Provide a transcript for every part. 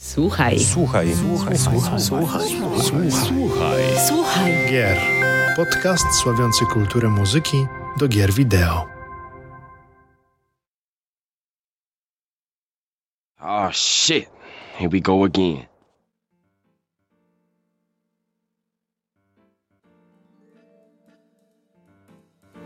Słuchaj. Słuchaj. Słuchaj. Słuchaj. Słuchaj. Słuchaj. Słuchaj. Gier. Podcast sławiący kulturę muzyki do gier wideo. Oh shit. Here we go again.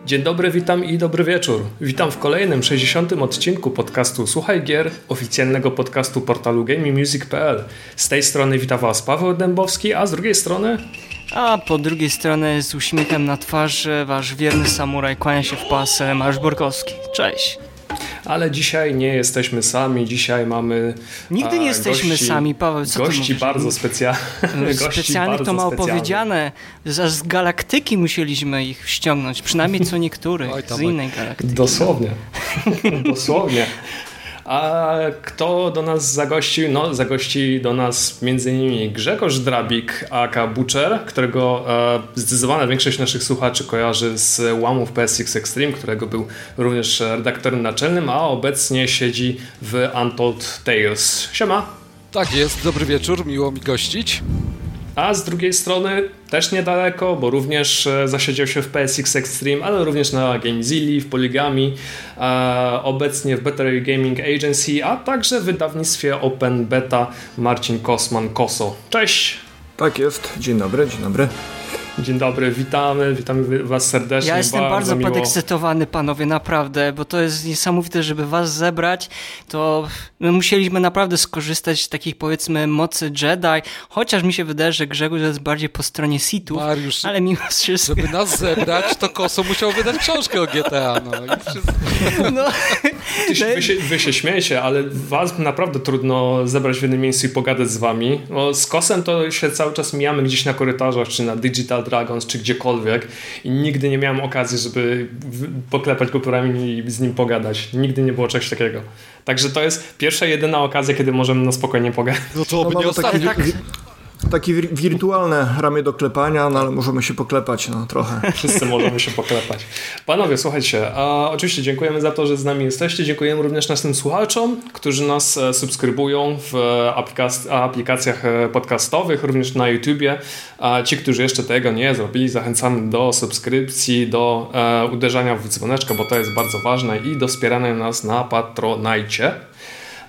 Dzień dobry, witam i dobry wieczór. Witam w kolejnym 60. odcinku podcastu Słuchaj Gier, oficjalnego podcastu portalu GamingMusic.pl. Z tej strony witam Was Paweł Dębowski, a z drugiej strony A po drugiej stronie z uśmiechem na twarzy wasz wierny samuraj kłania się w pasę Mariusz Borkowski. Cześć. Ale dzisiaj nie jesteśmy sami, dzisiaj mamy Nigdy nie a, jesteśmy gości, sami, Paweł, co Gości bardzo specjalnych. Specjalnych to mało powiedziane. Aż z galaktyki musieliśmy ich ściągnąć, przynajmniej co niektórych, z innej galaktyki. Dosłownie. Dosłownie. A kto do nas zagościł? No, zagości do nas m.in. Grzegorz Drabik, aka Butcher, którego e, zdecydowana większość naszych słuchaczy kojarzy z łamów PSX Extreme, którego był również redaktorem naczelnym, a obecnie siedzi w Untold Tales. Siema! Tak jest, dobry wieczór, miło mi gościć. A z drugiej strony też niedaleko, bo również e, zasiedział się w PSX Extreme, ale również na GameZilli, w Poligami, obecnie w Better Gaming Agency, a także w wydawnictwie Open Beta Marcin Kosman Koso. Cześć! Tak jest, dzień dobry, dzień dobry. Dzień dobry, witamy, witamy Was serdecznie. Ja jestem bardzo miło. podekscytowany, panowie, naprawdę, bo to jest niesamowite, żeby was zebrać, to my musieliśmy naprawdę skorzystać z takich, powiedzmy, mocy Jedi, chociaż mi się wydaje, że Grzegorz jest bardziej po stronie Sithów, Mariusz, ale mimo wszystko... żeby nas zebrać, to Koso musiał wydać książkę o GTA, no. No, Ty się, wy, się, wy się śmiejecie, ale was naprawdę trudno zebrać w jednym miejscu i pogadać z wami. Bo z Kosem to się cały czas mijamy gdzieś na korytarzach, czy na Digital Dragons, czy gdziekolwiek i nigdy nie miałem okazji, żeby poklepać go po i z nim pogadać. Nigdy nie było czegoś takiego. Także to jest pierwsza, jedyna okazja, kiedy możemy na spokojnie pogadać. No to No, nie mamy takie, ostatni. tak- wi- takie wir- wirtualne ramię do klepania, no ale możemy się poklepać no, trochę. Wszyscy możemy się poklepać. Panowie, słuchajcie, a oczywiście dziękujemy za to, że z nami jesteście. Dziękujemy również naszym słuchaczom, którzy nas e, subskrybują w e, aplikac- aplikacjach e, podcastowych, również na YouTubie. A ci, którzy jeszcze tego nie zrobili, zachęcamy do subskrypcji, do uderzania w dzwoneczkę, bo to jest bardzo ważne i do wspierania nas na Patronajcie.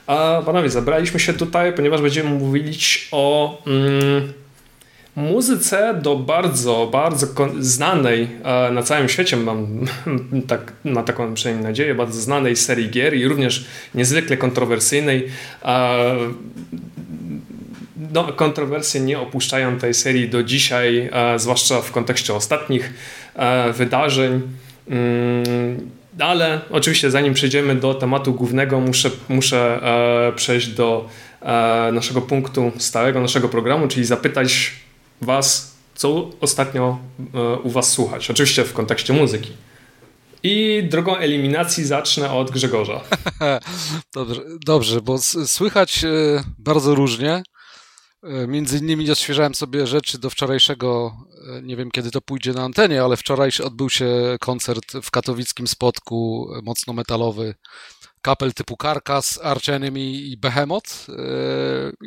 A panowie, zebraliśmy się tutaj, ponieważ będziemy mówić o mm, muzyce do bardzo, bardzo znanej e, na całym świecie, mam tak, na taką przynajmniej nadzieję, bardzo znanej serii gier i również niezwykle kontrowersyjnej. E, no, kontrowersje nie opuszczają tej serii do dzisiaj, e, zwłaszcza w kontekście ostatnich e, wydarzeń. Mm, ale oczywiście, zanim przejdziemy do tematu głównego, muszę, muszę e, przejść do e, naszego punktu stałego, naszego programu, czyli zapytać Was, co ostatnio e, u Was słuchać. Oczywiście w kontekście muzyki. I drogą eliminacji zacznę od Grzegorza. Dobrze, dobrze, bo słychać bardzo różnie. Między innymi odświeżałem sobie rzeczy do wczorajszego, nie wiem kiedy to pójdzie na antenie, ale wczoraj odbył się koncert w katowickim spotku e, mocno metalowy kapel typu Carcass, Arch Enemy i Behemoth e,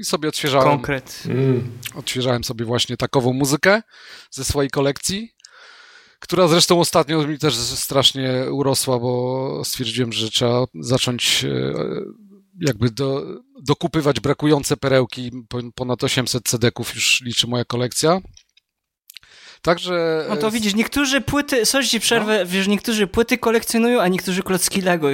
i sobie odświeżałem konkret. Mm. odświeżałem sobie właśnie takową muzykę ze swojej kolekcji, która zresztą ostatnio mi też strasznie urosła, bo stwierdziłem, że trzeba zacząć e, jakby do, dokupywać brakujące perełki. Po- Ponad 800 CD-ków już liczy moja kolekcja. Także... No to e, widzisz, niektórzy płyty, sorry ci przerwę, No. wiesz, niektórzy płyty kolekcjonują, a niektórzy klocki Lego.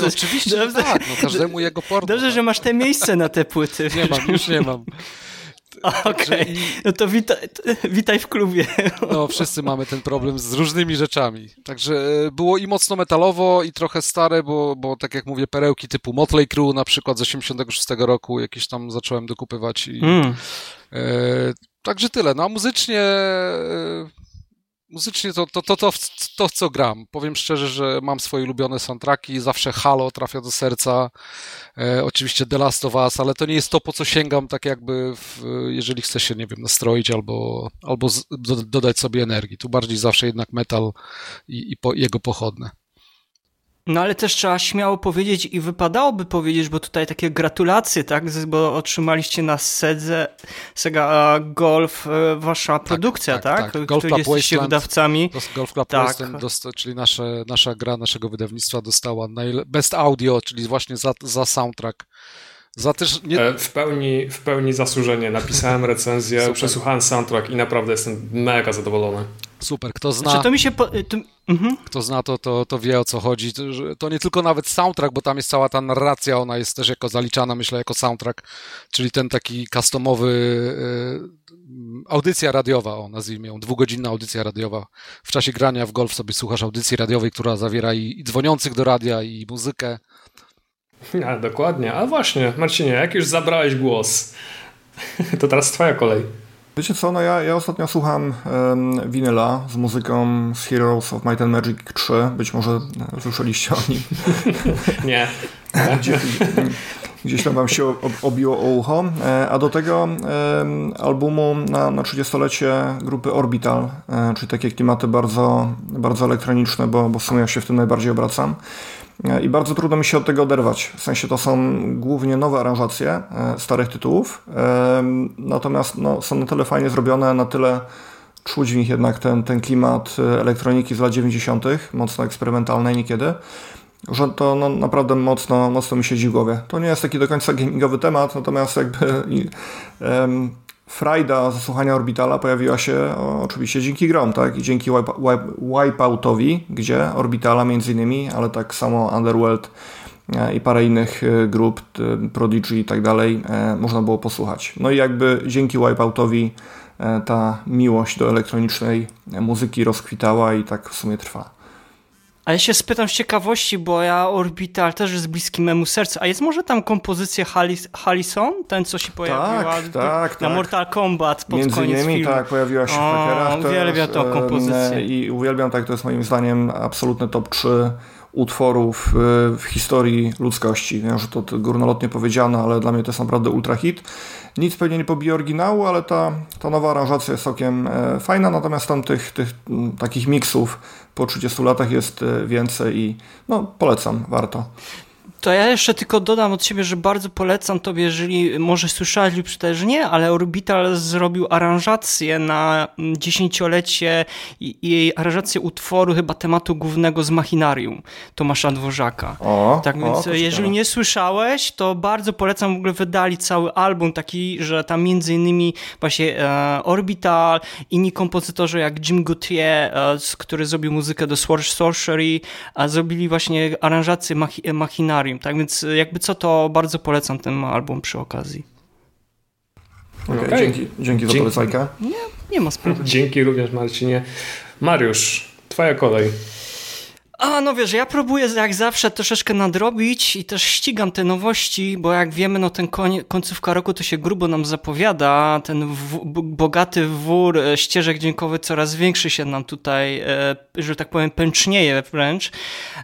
To- Oczywiście, dobrze, tak, no każdemu jego porno. dobrze, że masz te miejsce na te płyty. Nie mam, już nie mam. Okej, i- no to witaj, witaj w klubie. No, wszyscy mamy ten problem z różnymi rzeczami. Także e, było i mocno metalowo, i trochę stare, bo, bo tak jak mówię, perełki typu Motley Crue na przykład z 86 roku jakieś tam zacząłem dokupywać. I, Mm. e, także tyle. No a muzycznie, e, muzycznie to, to, to, to, to, co gram. Powiem szczerze, że mam swoje ulubione soundtracki, zawsze Halo trafia do serca, e, oczywiście The Last of Us, ale to nie jest to, po co sięgam, tak jakby w, jeżeli chcę się, nie wiem, nastroić albo, albo z, do, dodać sobie energii. Tu bardziej zawsze jednak metal i, i po, jego pochodne. No ale też trzeba śmiało powiedzieć i wypadałoby powiedzieć, bo tutaj takie gratulacje, tak, bo otrzymaliście na Sedze Sega Golf e, wasza tak, produkcja, tak? tak? tak. Golf Club jesteście wydawcami. Golf Club tak. Wasteland, czyli nasze, nasza gra naszego wydawnictwa dostała Best Audio, czyli właśnie za, za soundtrack za też nie... E, w, pełni, w pełni zasłużenie. Napisałem recenzję, przesłuchałem soundtrack i naprawdę jestem mega zadowolony. Super, kto zna. Czy to mi się. Po... To... Mhm. Kto zna to, to, to wie o co chodzi. To, to, nie tylko nawet soundtrack, bo tam jest cała ta narracja, ona jest też jako zaliczana, myślę, jako soundtrack, czyli ten taki customowy yy, audycja radiowa, o nazwijmy ją, dwugodzinna audycja radiowa. W czasie grania w golf sobie słuchasz audycji radiowej, która zawiera i, i dzwoniących do radia, i muzykę. Ja, dokładnie. A właśnie, Marcinie, jak już zabrałeś głos, to teraz twoja kolej. Wiecie co, no ja, ja ostatnio słucham um, winyla z muzyką z Heroes of Might and Magic 3. Być może e, słyszeliście o nim. Nie. Gdzieś, gdzieś tam wam się obiło o ucho. E, a do tego albumu na, na 30-lecie grupy Orbital, e, czyli takie klimaty bardzo, bardzo elektroniczne, bo, bo w sumie ja się w tym najbardziej obracam. I bardzo trudno mi się od tego oderwać. W sensie to są głównie nowe aranżacje e, starych tytułów, natomiast no, są na tyle fajnie zrobione, na tyle czuć w nich jednak ten, ten klimat e, elektroniki z lat 90., mocno eksperymentalnej niekiedy, że to no, naprawdę mocno, mocno mi siedzi w głowie. To nie jest taki do końca gamingowy temat, natomiast jakby um, frajda zasłuchania Orbitala pojawiła się oczywiście dzięki grom, tak? I dzięki wipe, wipe, Wipeoutowi, gdzie Orbitala między innymi, ale tak samo Underworld e, i parę innych e, grup, Prodigy i tak dalej, e, można było posłuchać. No i jakby dzięki Wipeoutowi ta miłość do elektronicznej muzyki rozkwitała i tak w sumie trwa. A ja się spytam z ciekawości, bo ja Orbital też jest bliski memu sercu. A jest może tam kompozycja Hallison? Ten, co się pojawiła tak, tak, na tak. Mortal Kombat pod Między koniec innymi, filmu. tak, pojawiła się o, w Hackerach. Uwielbiam tą kompozycję. I uwielbiam, tak, to jest moim zdaniem absolutny top 3 utworów y, w historii ludzkości. Wiem, że to górnolotnie powiedziane, ale dla mnie to jest naprawdę ultra hit. Nic pewnie nie pobije oryginału, ale ta, ta nowa aranżacja jest całkiem e, fajna, natomiast tam tych, tych takich miksów po 30 latach jest e, więcej i no, polecam, warto. To ja jeszcze tylko dodam od siebie, że bardzo polecam tobie, jeżeli może słyszałeś lub też nie, ale Orbital zrobił aranżację na dziesięciolecie i, i aranżację utworu chyba tematu głównego z Machinarium Tomasza Dworzaka. O, tak więc o, jeżeli nie słyszałeś, to bardzo polecam, w ogóle wydali cały album taki, że tam między innymi właśnie e, Orbital, inni kompozytorzy jak Jim Gauthier, e, który zrobił muzykę do Sword Sorcery, a zrobili właśnie aranżację Mach Machinarium tak więc y, jakby co, to bardzo polecam ten album przy okazji. Okay, okay. Dzięki, dzięki za polecajkę. Nie, nie ma sprawy. Dzięki również Marcinie. Mariusz, twoja kolej. A no wiesz, ja próbuję jak zawsze troszeczkę nadrobić i też ścigam te nowości, bo jak wiemy, no ten końcówka roku to się grubo nam zapowiada, ten w, bogaty wór e, ścieżek dźwiękowy coraz większy się nam tutaj, e, że tak powiem, pęcznieje wręcz.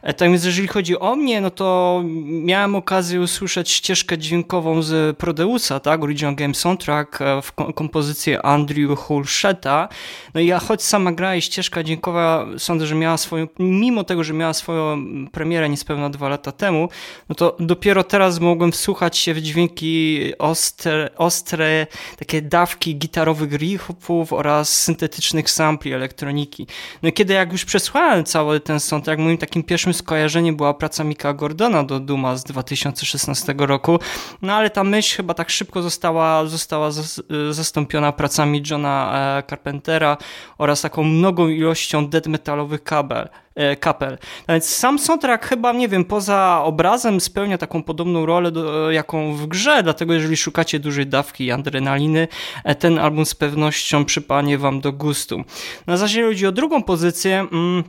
E, tak więc jeżeli chodzi o mnie, no to miałem okazję usłyszeć ścieżkę dźwiękową z Prodeusa, tak, Original Game Soundtrack w kompozycji Andrew Hulsheta. No i ja choć sama gra i ścieżka dźwiękowa sądzę, że miała swoją, mimo tego, że miała swoją premierę niespełna dwa lata temu, no to dopiero teraz mogłem wsłuchać się w dźwięki ostre, ostre takie dawki gitarowych riffów oraz syntetycznych sampli elektroniki. No i kiedy jak już przesłałem cały ten soundtrack, moim takim pierwszym skojarzeniem była praca Mika Gordona do Duma z 2016 roku, no ale ta myśl chyba tak szybko została, została zastąpiona pracami Johna e, Carpentera oraz taką mnogą ilością dead metalowych kabel, E, kapel. Więc sam soundtrack chyba, nie wiem, poza obrazem spełnia taką podobną rolę, do, jaką w grze, dlatego jeżeli szukacie dużej dawki adrenaliny, e, ten album z pewnością przypanie wam do gustu. Na zasadzie chodzi o drugą pozycję, mm,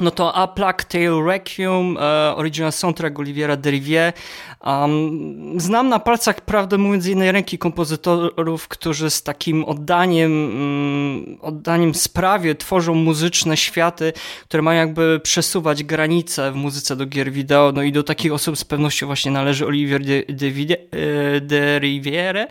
no to A Plague Tale Requiem, uh, original soundtrack Oliviera Derivier. Um, znam na palcach, prawdę mówiąc, jednej ręki kompozytorów, którzy z takim oddaniem, um, oddaniem sprawie tworzą muzyczne światy, które mają jakby przesuwać granice w muzyce do gier wideo. No i do takich osób z pewnością właśnie należy Olivier de, de, de, de Riviere.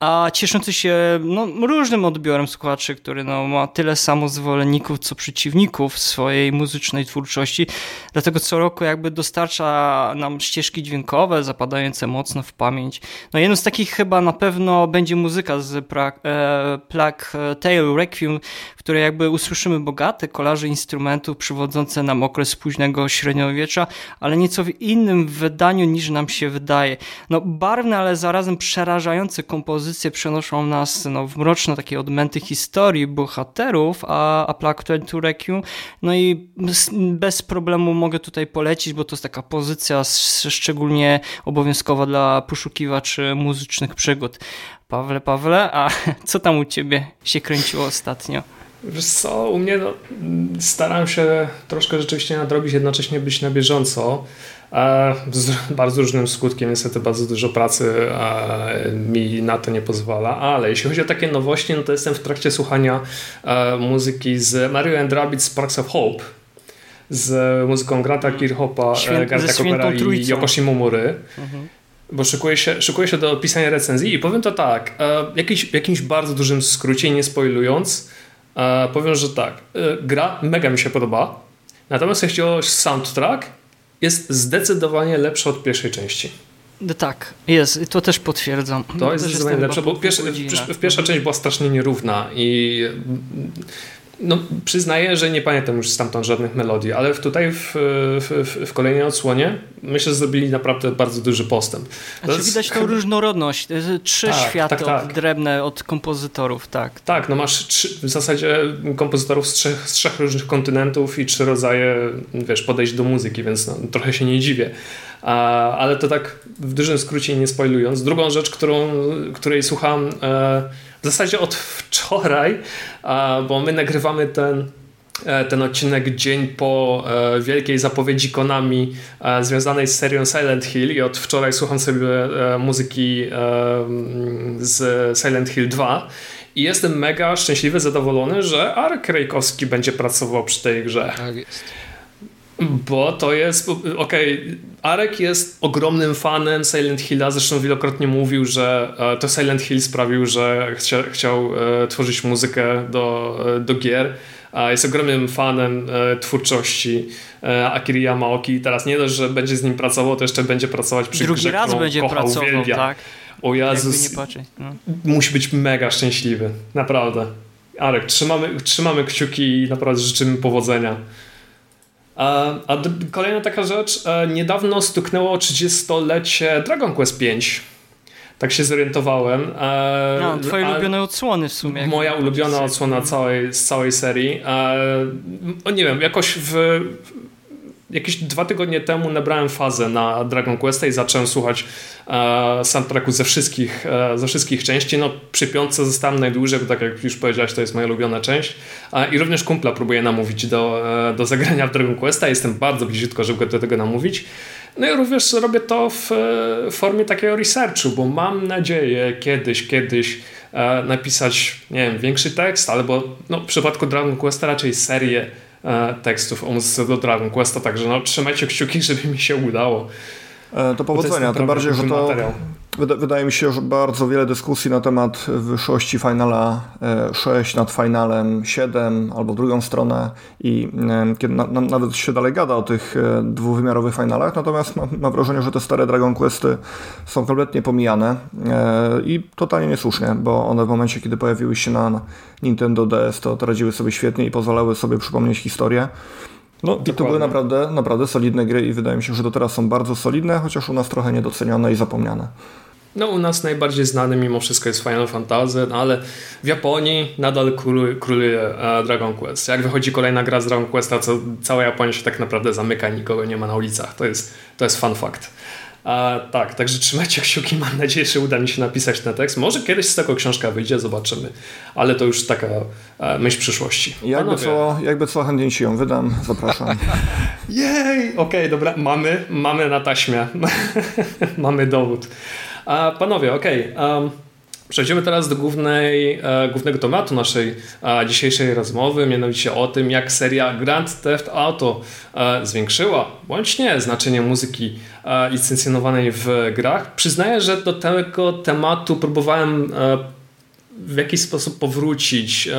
a cieszący się no, różnym odbiorem słuchaczy, który no, ma tyle samo zwolenników, co przeciwników swojej muzycznej twórczości. Dlatego co roku jakby dostarcza nam ścieżki dźwiękowe, zapadające mocno w pamięć. No jedną z takich chyba na pewno będzie muzyka z pra, e, Plague Tale Requiem, w której jakby usłyszymy bogate kolaże instrumentów przywodzące nam okres późnego średniowiecza, ale nieco w innym wydaniu niż nam się wydaje. No barwne, ale zarazem przerażające kompozycje przenoszą nas no, w mroczne takie odmęty historii bohaterów, a, a Plague Tale Requiem, no i bez problemu mogę tutaj polecić, bo to jest taka pozycja szczególnie obowiązkowa dla poszukiwaczy muzycznych przygód. Pawle, Pawle, a co tam u ciebie się kręciło ostatnio? Wiesz co, u mnie no, staram się troszkę rzeczywiście nadrobić, jednocześnie być na bieżąco. E, z bardzo różnym skutkiem, niestety bardzo dużo pracy e, mi na to nie pozwala, ale jeśli chodzi o takie nowości, no to jestem w trakcie słuchania e, muzyki z Mario and Rabbit Sparks of Hope, z muzyką Granta Kirchhoffa, Świę Garta i Yoko Shimomury. Mhm bo szykuję się, szykuję się do pisania recenzji i powiem to tak, e, jakiś, w jakimś bardzo dużym skrócie, nie spoilując, e, powiem, że tak, e, gra mega mi się podoba, natomiast jeśli chodzi o soundtrack, jest zdecydowanie lepsza od pierwszej części. No tak, jest, to też potwierdzam. To no, jest zdecydowanie lepsze, bo pierwsza, pierwsza część była strasznie nierówna i no, przyznaję, że nie pamiętam już stamtąd żadnych melodii, ale tutaj w, w, w kolejnej odsłonie myślę, że zrobili naprawdę bardzo duży postęp. Znaczy, jest... Widać tą różnorodność. Trzy tak, światy tak, tak. odrębne od kompozytorów, tak. Tak, no masz trzy, w zasadzie kompozytorów z trzech, z trzech różnych kontynentów i trzy rodzaje wiesz, podejść do muzyki, więc no, trochę się nie dziwię. Ale to tak w dużym skrócie nie spoilując. Drugą rzecz, którą, której słucham e, w zasadzie od wczoraj, bo my nagrywamy ten e, ten odcinek dzień po e, wielkiej zapowiedzi Konami związanej z serią Silent Hill i od wczoraj słucham sobie muzyki z Silent Hill 2 i jestem mega szczęśliwy, zadowolony, że Ark Rejkowski będzie pracował przy tej grze. Tak jest. Bo to jest, okej, okay, Arek jest ogromnym fanem Silent Hilla, zresztą wielokrotnie mówił, że e, to Silent Hill sprawił, że chcia, chciał e, tworzyć muzykę do, e, do gier. Jest ogromnym fanem twórczości Akiri Yamaoki. Teraz nie dość, że będzie z nim pracował, to jeszcze będzie pracować przy Drugi grze, raz będzie kocha, pracował, uwielbia. tak. O Jezus, no. musi być mega szczęśliwy, naprawdę. Arek, trzymamy, trzymamy kciuki i naprawdę życzymy powodzenia. A, kolejna taka rzecz, e, niedawno stuknęło 30-lecie Dragon Quest V. Tak się zorientowałem. E, no, twoje ulubione odsłony w sumie. Moja ulubiona odsłona całej, z całej serii. O nie wiem, jakoś w, jakieś dwa tygodnie temu nabrałem fazę na Dragon Quest i zacząłem słuchać e, soundtracku ze wszystkich, e, ze wszystkich części. No, przy piątce zostałem najdłużej, bo tak jak już powiedziałeś, to jest moja ulubiona część. E, I również kumpla próbuję namówić do, e, do zagrania w Dragon Questa. Jestem bardzo bliziutko, żeby go do tego namówić. No i również robię to w, e, formie takiego researchu, bo mam nadzieję kiedyś, kiedyś e, napisać, nie wiem, większy tekst, albo no, w przypadku Dragon Questa raczej serię tekstów o muzyce do Dragon Questa, także no, trzymajcie kciuki, żeby mi się udało. E, to powodzenia, tym bardziej, że to materiał. Wydaje mi się, że bardzo wiele dyskusji na temat wyższości Finala 6 e, nad Finalem 7 albo drugą stronę i kiedy na, nawet się dalej gada o tych dwuwymiarowych Finalach, natomiast mam, mam wrażenie, że te stare Dragon Questy są kompletnie pomijane i totalnie niesłusznie, bo one w momencie, kiedy pojawiły się na Nintendo DS, to radziły sobie świetnie i pozwalały sobie przypomnieć historię. No i to były naprawdę, naprawdę solidne gry i wydaje mi się, że do teraz są bardzo solidne, chociaż u nas trochę niedocenione i zapomniane. No u nas najbardziej znany mimo wszystko jest Final Fantasy, no ale w Japonii nadal króluje, króluje Dragon Quest. Jak wychodzi kolejna gra z Dragon Questa, to cała Japonia się tak naprawdę zamyka, nikogo nie ma na ulicach. To jest, to jest fun fact. A, tak, także trzymajcie kciuki, mam nadzieję, że uda mi się napisać ten tekst. Może kiedyś z tego książka wyjdzie, zobaczymy, ale to już taka e, myśl przyszłości. Jakby co, jakby co, chętnie ci ją wydam, zapraszam. Jej, okej, okay, dobra, mamy, mamy na taśmie, mamy dowód. A, panowie, okej, okay, um, Przejdziemy teraz do głównej, e, głównego tematu naszej e, dzisiejszej rozmowy, mianowicie o tym, jak seria Grand Theft Auto e, zwiększyła, bądź nie, znaczenie muzyki e, licencjonowanej w grach. Przyznaję, że do tego tematu próbowałem e, w jakiś sposób powrócić e,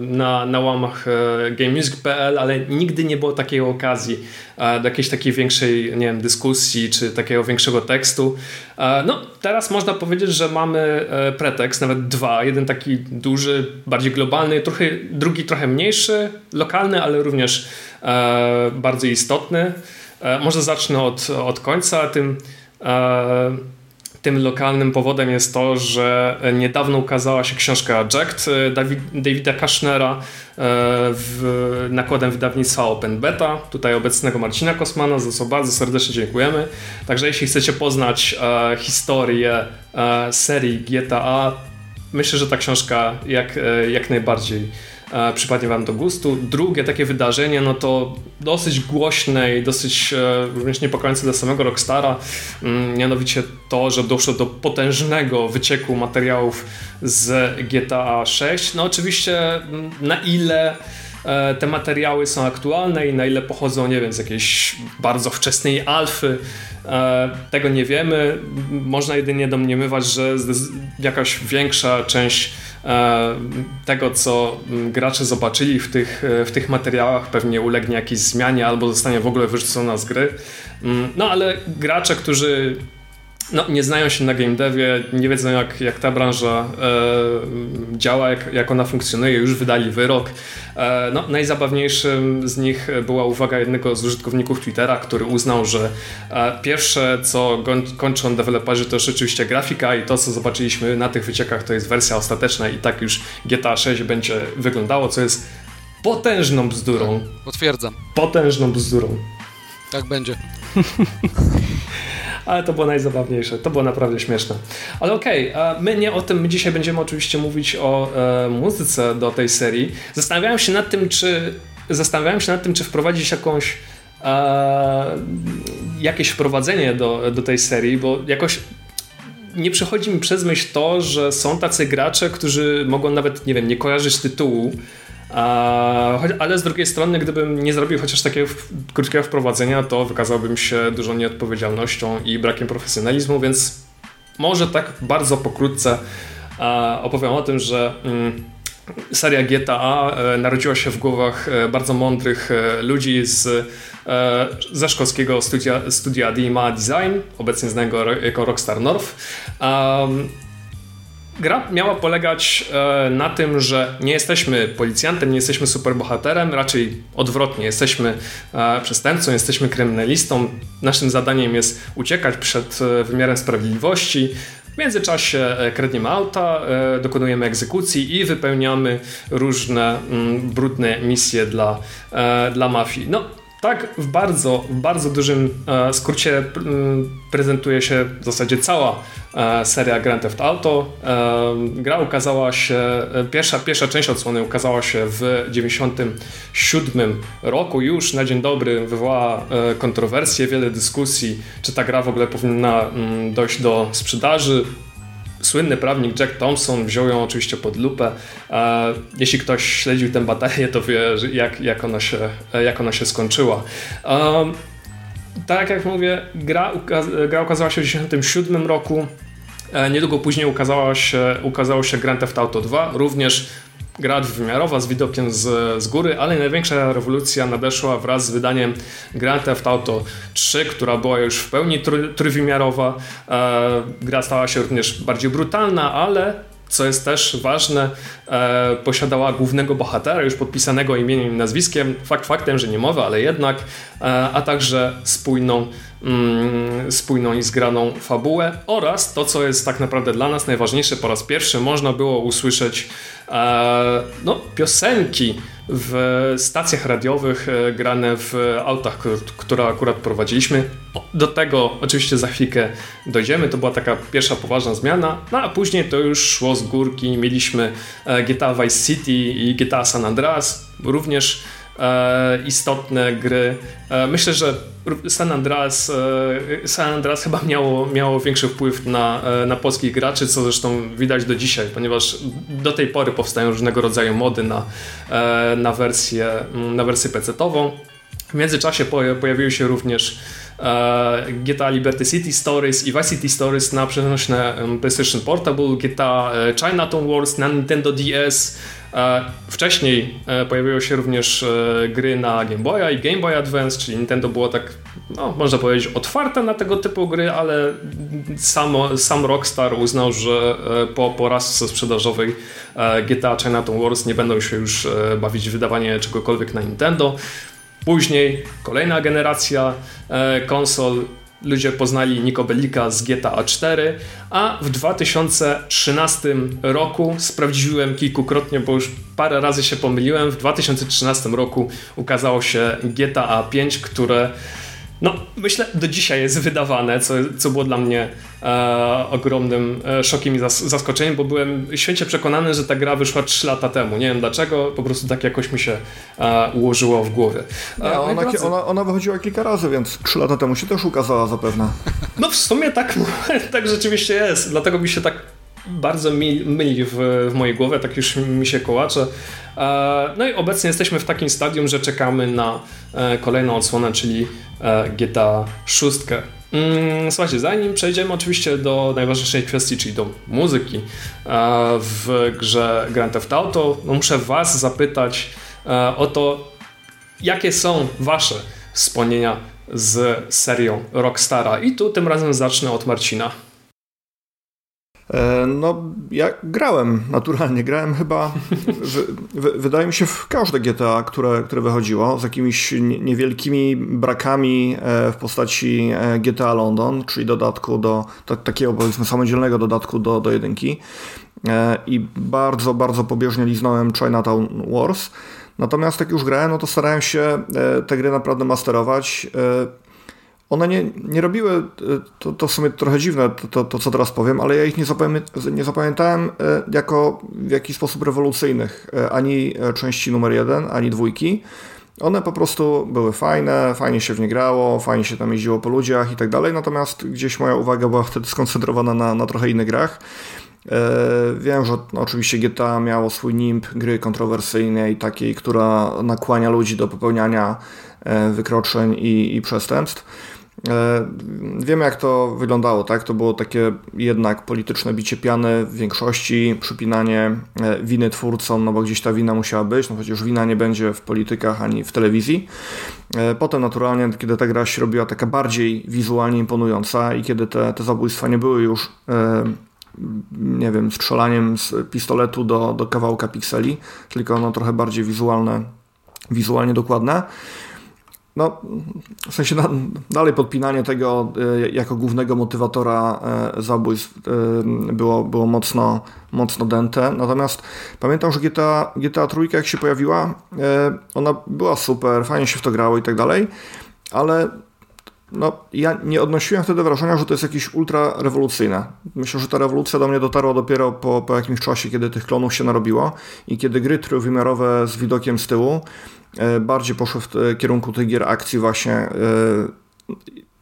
na, na łamach e, GameMusic.pl, ale nigdy nie było takiej okazji e, do jakiejś takiej większej, nie wiem, dyskusji czy takiego większego tekstu. No, teraz można powiedzieć, że mamy pretekst, nawet dwa. Jeden taki duży, bardziej globalny, trochę, drugi trochę mniejszy, lokalny, ale również bardzo istotny. Może zacznę od, od końca. Tym tym lokalnym powodem jest to, że niedawno ukazała się książka Jacked e, David, Davida Kashnera e, w, nakładem wydawnictwa Open Beta, tutaj obecnego Marcina Kosmana, za co bardzo serdecznie dziękujemy. Także jeśli chcecie poznać e, historię e, serii GTA, myślę, że ta książka jak, e, jak najbardziej E, przypadnie Wam do gustu. Drugie takie wydarzenie, no to dosyć głośne i dosyć e, również niepokojące dla samego Rockstara, mm, mianowicie to, że doszło do potężnego wycieku materiałów z GTA 6. No oczywiście mm, na ile e, te materiały są aktualne i na ile pochodzą, nie wiem, z jakiejś bardzo wczesnej alfy, tego nie wiemy. Można jedynie domniemywać, że jakaś większa część tego, co gracze zobaczyli w tych, e, w tych materiałach, pewnie ulegnie jakiejś zmianie albo zostanie w ogóle wyrzucona z gry. Mm, no ale gracze, którzy no, nie znają się na game devie, nie wiedzą jak, jak ta branża e, działa, jak, jak ona funkcjonuje, już wydali wyrok. E, no, najzabawniejszym z nich była uwaga jednego z użytkowników Twittera, który uznał, że e, pierwsze co kończą deweloperzy to rzeczywiście grafika i to co zobaczyliśmy na tych wyciekach to jest wersja ostateczna i tak już GTA 6 będzie wyglądało, co jest potężną bzdurą. Potwierdzam. Potężną bzdurą. Tak będzie. ale to było najzabawniejsze. To było naprawdę śmieszne. Ale okej, okay, my nie o tym, my dzisiaj będziemy oczywiście mówić o e, muzyce do tej serii. Zastanawiałem się nad tym, czy zastanawiałem się nad tym, czy wprowadzić jakąś e, jakieś wprowadzenie do, do tej serii, bo jakoś nie przychodzi mi przez myśl to, że są tacy gracze, którzy mogą nawet, nie wiem, nie kojarzyć tytułu, ale z drugiej strony, gdybym nie zrobił chociaż takiego krótkiego wprowadzenia, to wykazałbym się dużą nieodpowiedzialnością i brakiem profesjonalizmu, więc może tak bardzo pokrótce opowiem o tym, że mm, seria GTA e, narodziła się w głowach e, bardzo mądrych e, ludzi z, ze szkolskiego studia, studia DMA Design, obecnie znanego jako Rockstar North. Gra miała polegać e, na tym, że nie jesteśmy policjantem, nie jesteśmy superbohaterem, raczej odwrotnie, jesteśmy e, przestępcą, jesteśmy kryminalistą. Naszym zadaniem jest uciekać przed e, wymiarem sprawiedliwości. W międzyczasie kradniemy auta, dokonujemy egzekucji i wypełniamy różne mm, brudne misje dla, dla mafii. No, tak, w bardzo, w bardzo dużym e, skrócie prezentuje się w zasadzie cała e, seria Grand Theft Auto. E, gra ukazała się, pierwsza, pierwsza część odsłony ukazała się w 97 roku. Już na dzień dobry wywołała kontrowersje, wiele dyskusji, czy ta gra w ogóle powinna dojść do sprzedaży słynny prawnik Jack Thompson wziął ją oczywiście pod lupę. Jeśli ktoś śledził tę batalię, to wie, jak, jak, ona, się, jak ona się skończyła. Tak jak mówię, gra, gra okazała się w 1997 roku. E, niedługo później ukazała się, ukazało się Grand Theft Auto 2, również gra dwuwymiarowa z widokiem z, z góry, ale największa rewolucja nadeszła wraz z wydaniem Grand Theft Auto 3, która była już w pełni trójwymiarowa. E, gra stała się również bardziej brutalna, ale co jest też ważne, e, posiadała głównego bohatera, już podpisanego imieniem i nazwiskiem, fakt faktem, że nie mowa, ale jednak, e, a także spójną, mm, spójną i zgraną fabułę oraz to, co jest tak naprawdę dla nas najważniejsze, po raz pierwszy można było usłyszeć no, piosenki w stacjach radiowych e, grane w autach, które akurat prowadziliśmy. Do tego oczywiście za chwilkę dojdziemy. To była taka pierwsza poważna zmiana, no a później to już szło z górki. Mieliśmy e, GTA Vice City i GTA San Andreas, również e, istotne gry. E, myślę, że San Andreas, e, San Andreas chyba miało, miało większy wpływ na, e, na polskich graczy, co zresztą widać do dzisiaj, ponieważ do tej pory powstają różnego rodzaju mody na, e, na wersję, na wersję PC-ową. W międzyczasie pojawiły się również e, GTA Liberty City Stories i Vice City Stories na przenośne PlayStation Portable, GTA e, Chinatown Wars na Nintendo DS. E, wcześniej pojawiły się również gry na Game Boya i Game Boy Advance, czyli Nintendo było tak, no, można powiedzieć, otwarte na tego typu gry, ale sam, sam Rockstar uznał, że po porażce sprzedażowej GTA Chinatown Wars nie będą się już bawić w wydawanie czegokolwiek na Nintendo. Później kolejna generacja e, konsol, ludzie poznali Nico Bellica z GTA 4, a w 2013 roku sprawdziłem kilkukrotnie, bo już parę razy się pomyliłem, w 2013 roku ukazało się GTA 5, które no, myślę, do dzisiaj jest wydawane, co, co było dla mnie e, ogromnym e, szokiem i zas zaskoczeniem, bo byłem święcie przekonany, że ta gra wyszła 3 lata temu. Nie wiem dlaczego, po prostu tak jakoś mi się e, ułożyło w głowie. Nie, e, ona, ona, ona, wychodziła kilka razy, więc 3 lata temu się też ukazała zapewne. No w sumie tak, tak rzeczywiście jest, dlatego mi się tak bardzo myli w, w mojej głowie, tak już mi się kołacze. E, no i obecnie jesteśmy w takim stadium, że czekamy na e, kolejną odsłonę, czyli e, GTA 6. Mm, słuchajcie, zanim przejdziemy oczywiście do najważniejszej kwestii, czyli do muzyki w grze Grand Theft Auto, no muszę Was zapytać o to, jakie są Wasze wspomnienia z serią Rockstara. I tu tym razem zacznę od Marcina. E, no, ja grałem naturalnie, grałem chyba, w, w, wydaje mi się, w każde GTA, które, które wychodziło, z jakimiś niewielkimi brakami e, w postaci e, GTA London, czyli dodatku do, takiego powiedzmy samodzielnego dodatku do, do jedynki. I bardzo, bardzo pobieżnie liznąłem Chinatown Wars. Natomiast jak już grałem, no to starałem się te gry naprawdę masterować one nie, nie robiły, e, to, to w sumie trochę dziwne, to, to co teraz powiem, ale ja ich nie, zapamię, nie zapamiętałem e, jako w jakiś sposób rewolucyjnych. E, ani części numer jeden, ani dwójki. One po prostu były fajne, fajnie się w nie grało, fajnie się tam jeździło po ludziach i tak dalej, natomiast gdzieś moja uwaga była wtedy skoncentrowana na, na trochę innych grach. Wiem, że no, oczywiście GTA miało swój nimb gry kontrowersyjnej, takiej, która nakłania ludzi do popełniania wykroczeń i, i przestępstw. E, wiemy, jak to wyglądało, tak? To było takie jednak polityczne bicie piany w większości, przypinanie e, winy twórcom, no bo gdzieś ta wina musiała być, no chociaż wina nie będzie w politykach ani w telewizji. E, potem naturalnie, kiedy ta gra się robiła taka bardziej wizualnie imponująca i kiedy te, te zabójstwa nie były już nie wiem, strzelaniem z pistoletu do, do kawałka pikseli, tylko no trochę bardziej wizualne, wizualnie dokładne, no, w sensie na, dalej podpinanie tego y, jako głównego motywatora y, zabójstw y, było, było mocno, mocno dęte. Natomiast pamiętam, że GTA, GTA trójka jak się pojawiła, ona była super, fajnie się w to grało i tak dalej, ale no, ja nie odnosiłem wtedy wrażenia, że to jest jakieś ultra rewolucyjne. Myślę, że ta rewolucja do mnie dotarła dopiero po, po jakimś czasie, kiedy tych klonów się narobiło i kiedy gry trójwymiarowe z widokiem z tyłu E, bardziej poszły w kierunku tych gier akcji właśnie e,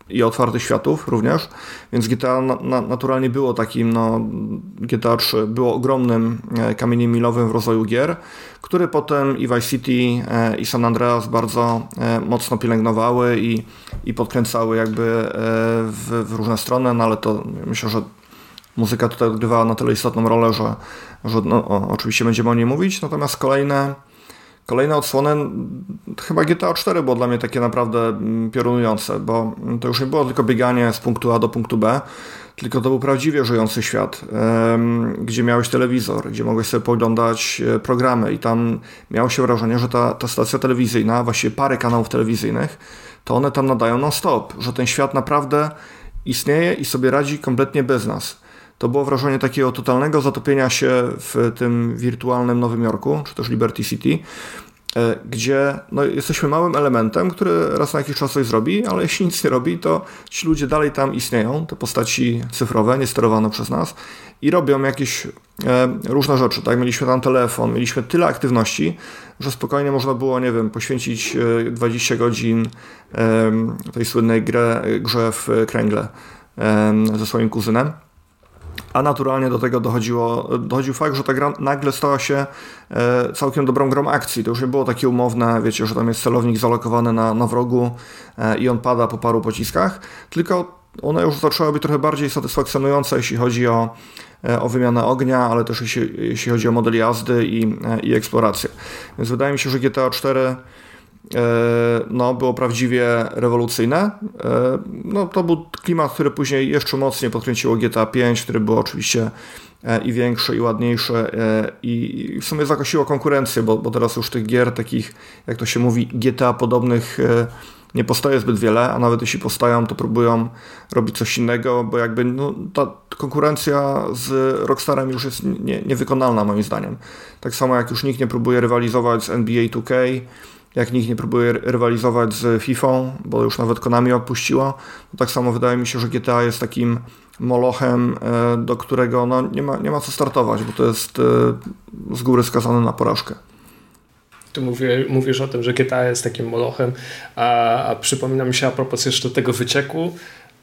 i otwartych światów również, więc GTA na, na, naturalnie było takim, no GTA 3 było ogromnym e, kamieniem milowym w rozwoju gier, który potem i Vice City i San Andreas bardzo mocno pielęgnowały i, i podkręcały jakby w, w różne strony, no ale to myślę, że muzyka tutaj odgrywała na tyle istotną rolę, że, że no, o, oczywiście będziemy o niej mówić, natomiast kolejne Kolejne odsłony, chyba GTA 4 było dla mnie takie naprawdę piorunujące, bo to już nie było tylko bieganie z punktu A do punktu B, tylko to był prawdziwie żyjący świat, gdzie miałeś telewizor, gdzie mogłeś sobie poglądać e, programy i tam miało się wrażenie, że ta, ta stacja telewizyjna, właściwie parę kanałów telewizyjnych, to one tam nadają non-stop, że ten świat naprawdę istnieje i sobie radzi kompletnie bez nas to było wrażenie takiego totalnego zatopienia się w tym wirtualnym Nowym Jorku, czy też Liberty City. E, gdzie no, jesteśmy małym elementem, który raz na jakiś czas coś zrobi, ale jeśli nic nie robi, to ci ludzie dalej tam istnieją, te postaci cyfrowe, niesterowane przez nas i robią jakieś e, różne rzeczy. Tak, mieliśmy tam telefon, mieliśmy tyle aktywności, że spokojnie można było, nie wiem, poświęcić 20 e, godzin e, tej słynnej grze, grze w kręgle e, ze swoim kuzynem a naturalnie do tego dochodziło, dochodził fakt, że ta gra nagle stała się e, całkiem dobrą grą akcji. To już nie było takie umowne, wiecie, że tam jest celownik zalokowany na, na wrogu e, i on pada po paru pociskach, tylko ona już zaczęła być trochę bardziej satysfakcjonująca, jeśli chodzi o, e, o wymianę ognia, ale też jeśli, jeśli chodzi o model jazdy i, i eksplorację. Więc wydaje mi się, że GTA 4 E, no, było prawdziwie rewolucyjne. E, no, to był klimat, który później jeszcze mocniej podkręciło GTA 5, który był oczywiście e, i większy, i ładniejszy, i w sumie zakosiło konkurencję, bo, bo teraz już tych gier takich, jak to się mówi, GTA podobnych nie powstaje zbyt wiele, a nawet jeśli powstają, to próbują robić coś innego, bo jakby no, ta konkurencja z Rockstarem już jest nie, niewykonalna moim zdaniem. Tak samo jak już nikt nie próbuje rywalizować z NBA 2K, jak nikt nie próbuje rywalizować z FIFA, bo już nawet Konami opuściło, to tak samo wydaje mi się, że GTA jest takim molochem, e, do którego no, nie, ma, nie ma co startować, bo to jest e, z góry skazane na porażkę. Tu mówię, mówisz o tym, że GTA jest takim molochem, a, a przypomina mi się a propos jeszcze tego wycieku,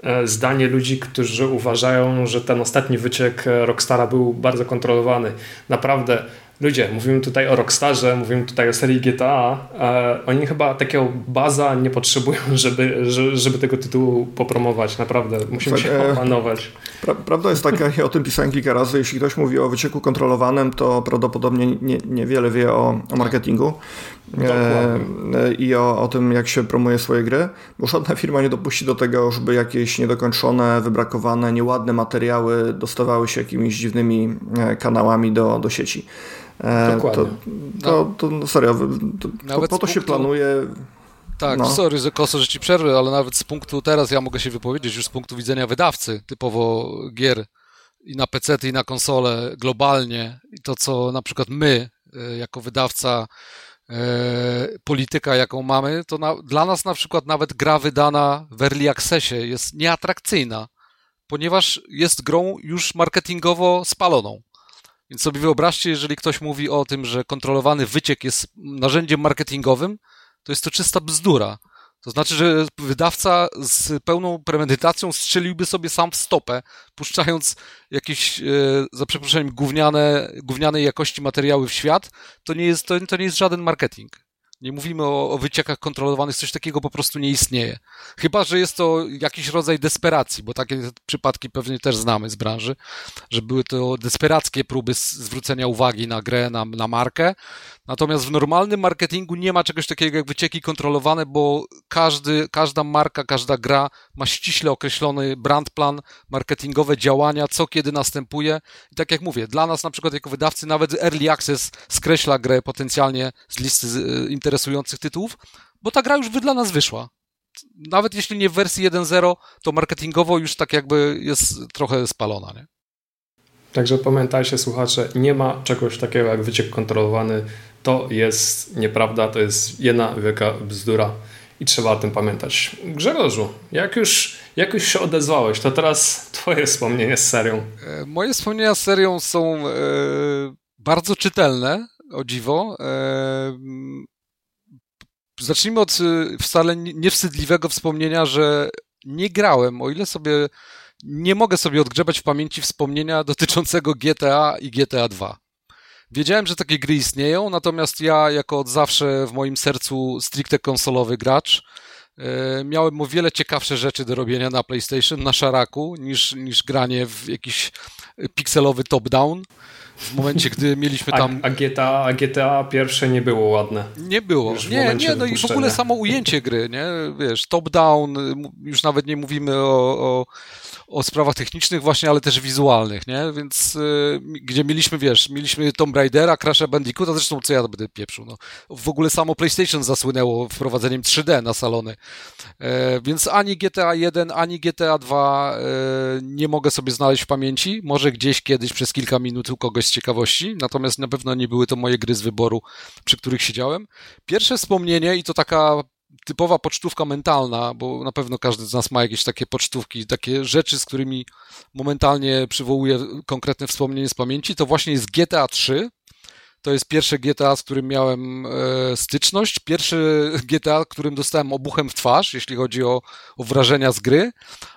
e, zdanie ludzi, którzy uważają, że ten ostatni wyciek Rockstara był bardzo kontrolowany. Naprawdę ludzie, mówimy tutaj o Rockstarze, mówimy tutaj o serii GTA, e, oni chyba takiego baza nie potrzebują, żeby, żeby tego tytułu popromować, naprawdę. Musimy tak, się e, opanować. Pra, prawda jest taka, ja o tym pisałem kilka razy, jeśli ktoś mówi o wycieku kontrolowanym, to prawdopodobnie nie, niewiele wie o, o marketingu. E, i o, o tym, jak się promuje swoje gry, bo żadna firma nie dopuści do tego, żeby jakieś niedokończone, wybrakowane, nieładne materiały dostawały się jakimiś dziwnymi e, kanałami do, do sieci. E, Dokładnie. To, to, to no, serio, to, po to się planuje. Tak, no. sorry, że koso, że ci przerwę, ale nawet z punktu teraz ja mogę się wypowiedzieć już z punktu widzenia wydawcy, typowo gier i na PC, i na konsole globalnie i to, co na przykład my jako wydawca E, polityka, jaką mamy, to na, dla nas na przykład nawet gra wydana w Early Accessie jest nieatrakcyjna, ponieważ jest grą już marketingowo spaloną. Więc sobie wyobraźcie, jeżeli ktoś mówi o tym, że kontrolowany wyciek jest narzędziem marketingowym, to jest to czysta bzdura. To znaczy, że wydawca z pełną premedytacją strzeliłby sobie sam w stopę, puszczając jakieś, e, za przeproszeniem, gówniane, gównianej jakości materiały w świat. To nie jest, to, to nie jest żaden marketing. Nie mówimy o, o wyciekach kontrolowanych, coś takiego po prostu nie istnieje. Chyba, że jest to jakiś rodzaj desperacji, bo takie przypadki pewnie też znamy z branży, że były to desperackie próby zwrócenia uwagi na grę, na, na markę. Natomiast w normalnym marketingu nie ma czegoś takiego jak wycieki kontrolowane, bo każdy, każda marka, każda gra ma ściśle określony brand plan, marketingowe działania, co kiedy następuje. I tak jak mówię, dla nas na przykład jako wydawcy nawet Early Access skreśla grę potencjalnie z listy interesujących tytułów, bo ta gra już dla nas wyszła. Nawet jeśli nie w wersji 1.0, to marketingowo już tak jakby jest trochę spalona, nie? Także pamiętajcie, słuchacze, nie ma czegoś takiego jak wyciek kontrolowany. To jest nieprawda, to jest jedna wielka bzdura i trzeba o tym pamiętać. Grzegorzu, jak już, jak już się odezwałeś, to teraz twoje wspomnienia z serią. E, moje wspomnienia z serią są e, bardzo czytelne, o dziwo. E, zacznijmy od y, wcale niewstydliwego wspomnienia, że nie grałem, o ile sobie nie mogę sobie odgrzebać w pamięci wspomnienia dotyczącego GTA i GTA 2. Wiedziałem, że takie gry istnieją, natomiast ja, jako od zawsze w moim sercu stricte konsolowy gracz, e, miałem o wiele ciekawsze rzeczy do robienia na PlayStation, na szaraku, niż, niż granie w jakiś pikselowy top-down w momencie, gdy mieliśmy tam... A, a, GTA, a GTA pierwsze nie było ładne. Nie było. Nie, nie, no i w ogóle samo ujęcie gry, nie? Wiesz, top-down, już nawet nie mówimy o, o, o, sprawach technicznych właśnie, ale też wizualnych, nie? Więc y, gdzie mieliśmy, wiesz, mieliśmy Tomb Raidera, Crash'a Bandicoota, zresztą co ja będę pieprzył, no. W ogóle samo PlayStation zasłynęło wprowadzeniem 3D na salony E, więc ani GTA 1, ani GTA 2 e, nie mogę sobie znaleźć w pamięci. Może gdzieś kiedyś przez kilka minut u kogoś z ciekawości, natomiast na pewno nie były to moje gry z wyboru, przy których siedziałem. Pierwsze wspomnienie, i to taka typowa pocztówka mentalna, bo na pewno każdy z nas ma jakieś takie pocztówki, takie rzeczy, z którymi momentalnie przywołuje konkretne wspomnienie z pamięci, to właśnie jest GTA 3. To jest pierwsze GTA, z którym miałem e, styczność. Pierwszy GTA, którym dostałem obuchem w twarz, jeśli chodzi o, o wrażenia z gry.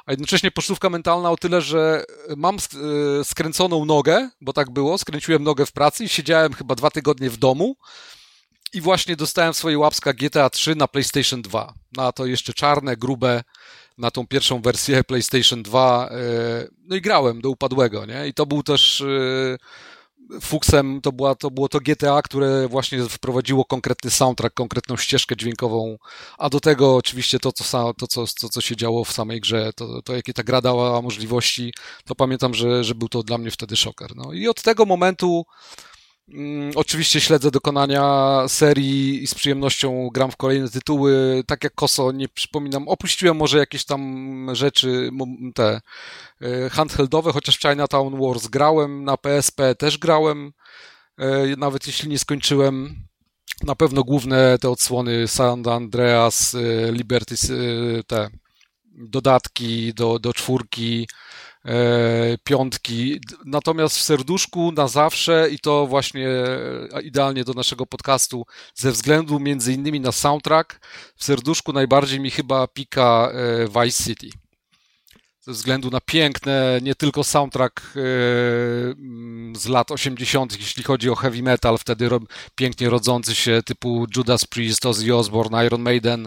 A jednocześnie pocztówka mentalna o tyle, że mam e, skręconą nogę, bo tak było. Skręciłem nogę w pracy i siedziałem chyba dwa tygodnie w domu. I właśnie dostałem swoje łapska GTA 3 na PlayStation 2. Na to jeszcze czarne, grube, na tą pierwszą wersję PlayStation 2. E, no i grałem do upadłego, nie? I to był też fuksem, to, była, to było to GTA, które właśnie wprowadziło konkretny soundtrack, konkretną ścieżkę dźwiękową, a do tego oczywiście to, co, to, co, to, co się działo w samej grze, to, to jakie ta gra dała możliwości, to pamiętam, że, że był to dla mnie wtedy szoker. No i od tego momentu oczywiście śledzę dokonania serii i z przyjemnością gram w kolejne tytuły. Tak jak Koso, nie przypominam, opuściłem może jakieś tam rzeczy, te e, handheldowe, chociaż Chinatown Wars grałem, na PSP też grałem, e, nawet jeśli nie skończyłem. Na pewno główne te odsłony San Andreas, e, Liberty, te dodatki do, do czwórki, piątki. Natomiast w serduszku na zawsze i to właśnie e, idealnie do naszego podcastu ze względu między innymi na soundtrack, w serduszku najbardziej mi chyba pika e, Vice City ze względu na piękne, nie tylko soundtrack e, mm, z lat 80., jeśli chodzi o heavy metal, wtedy pięknie rodzący się typu Judas Priest, Ozzy Osbourne, Iron Maiden,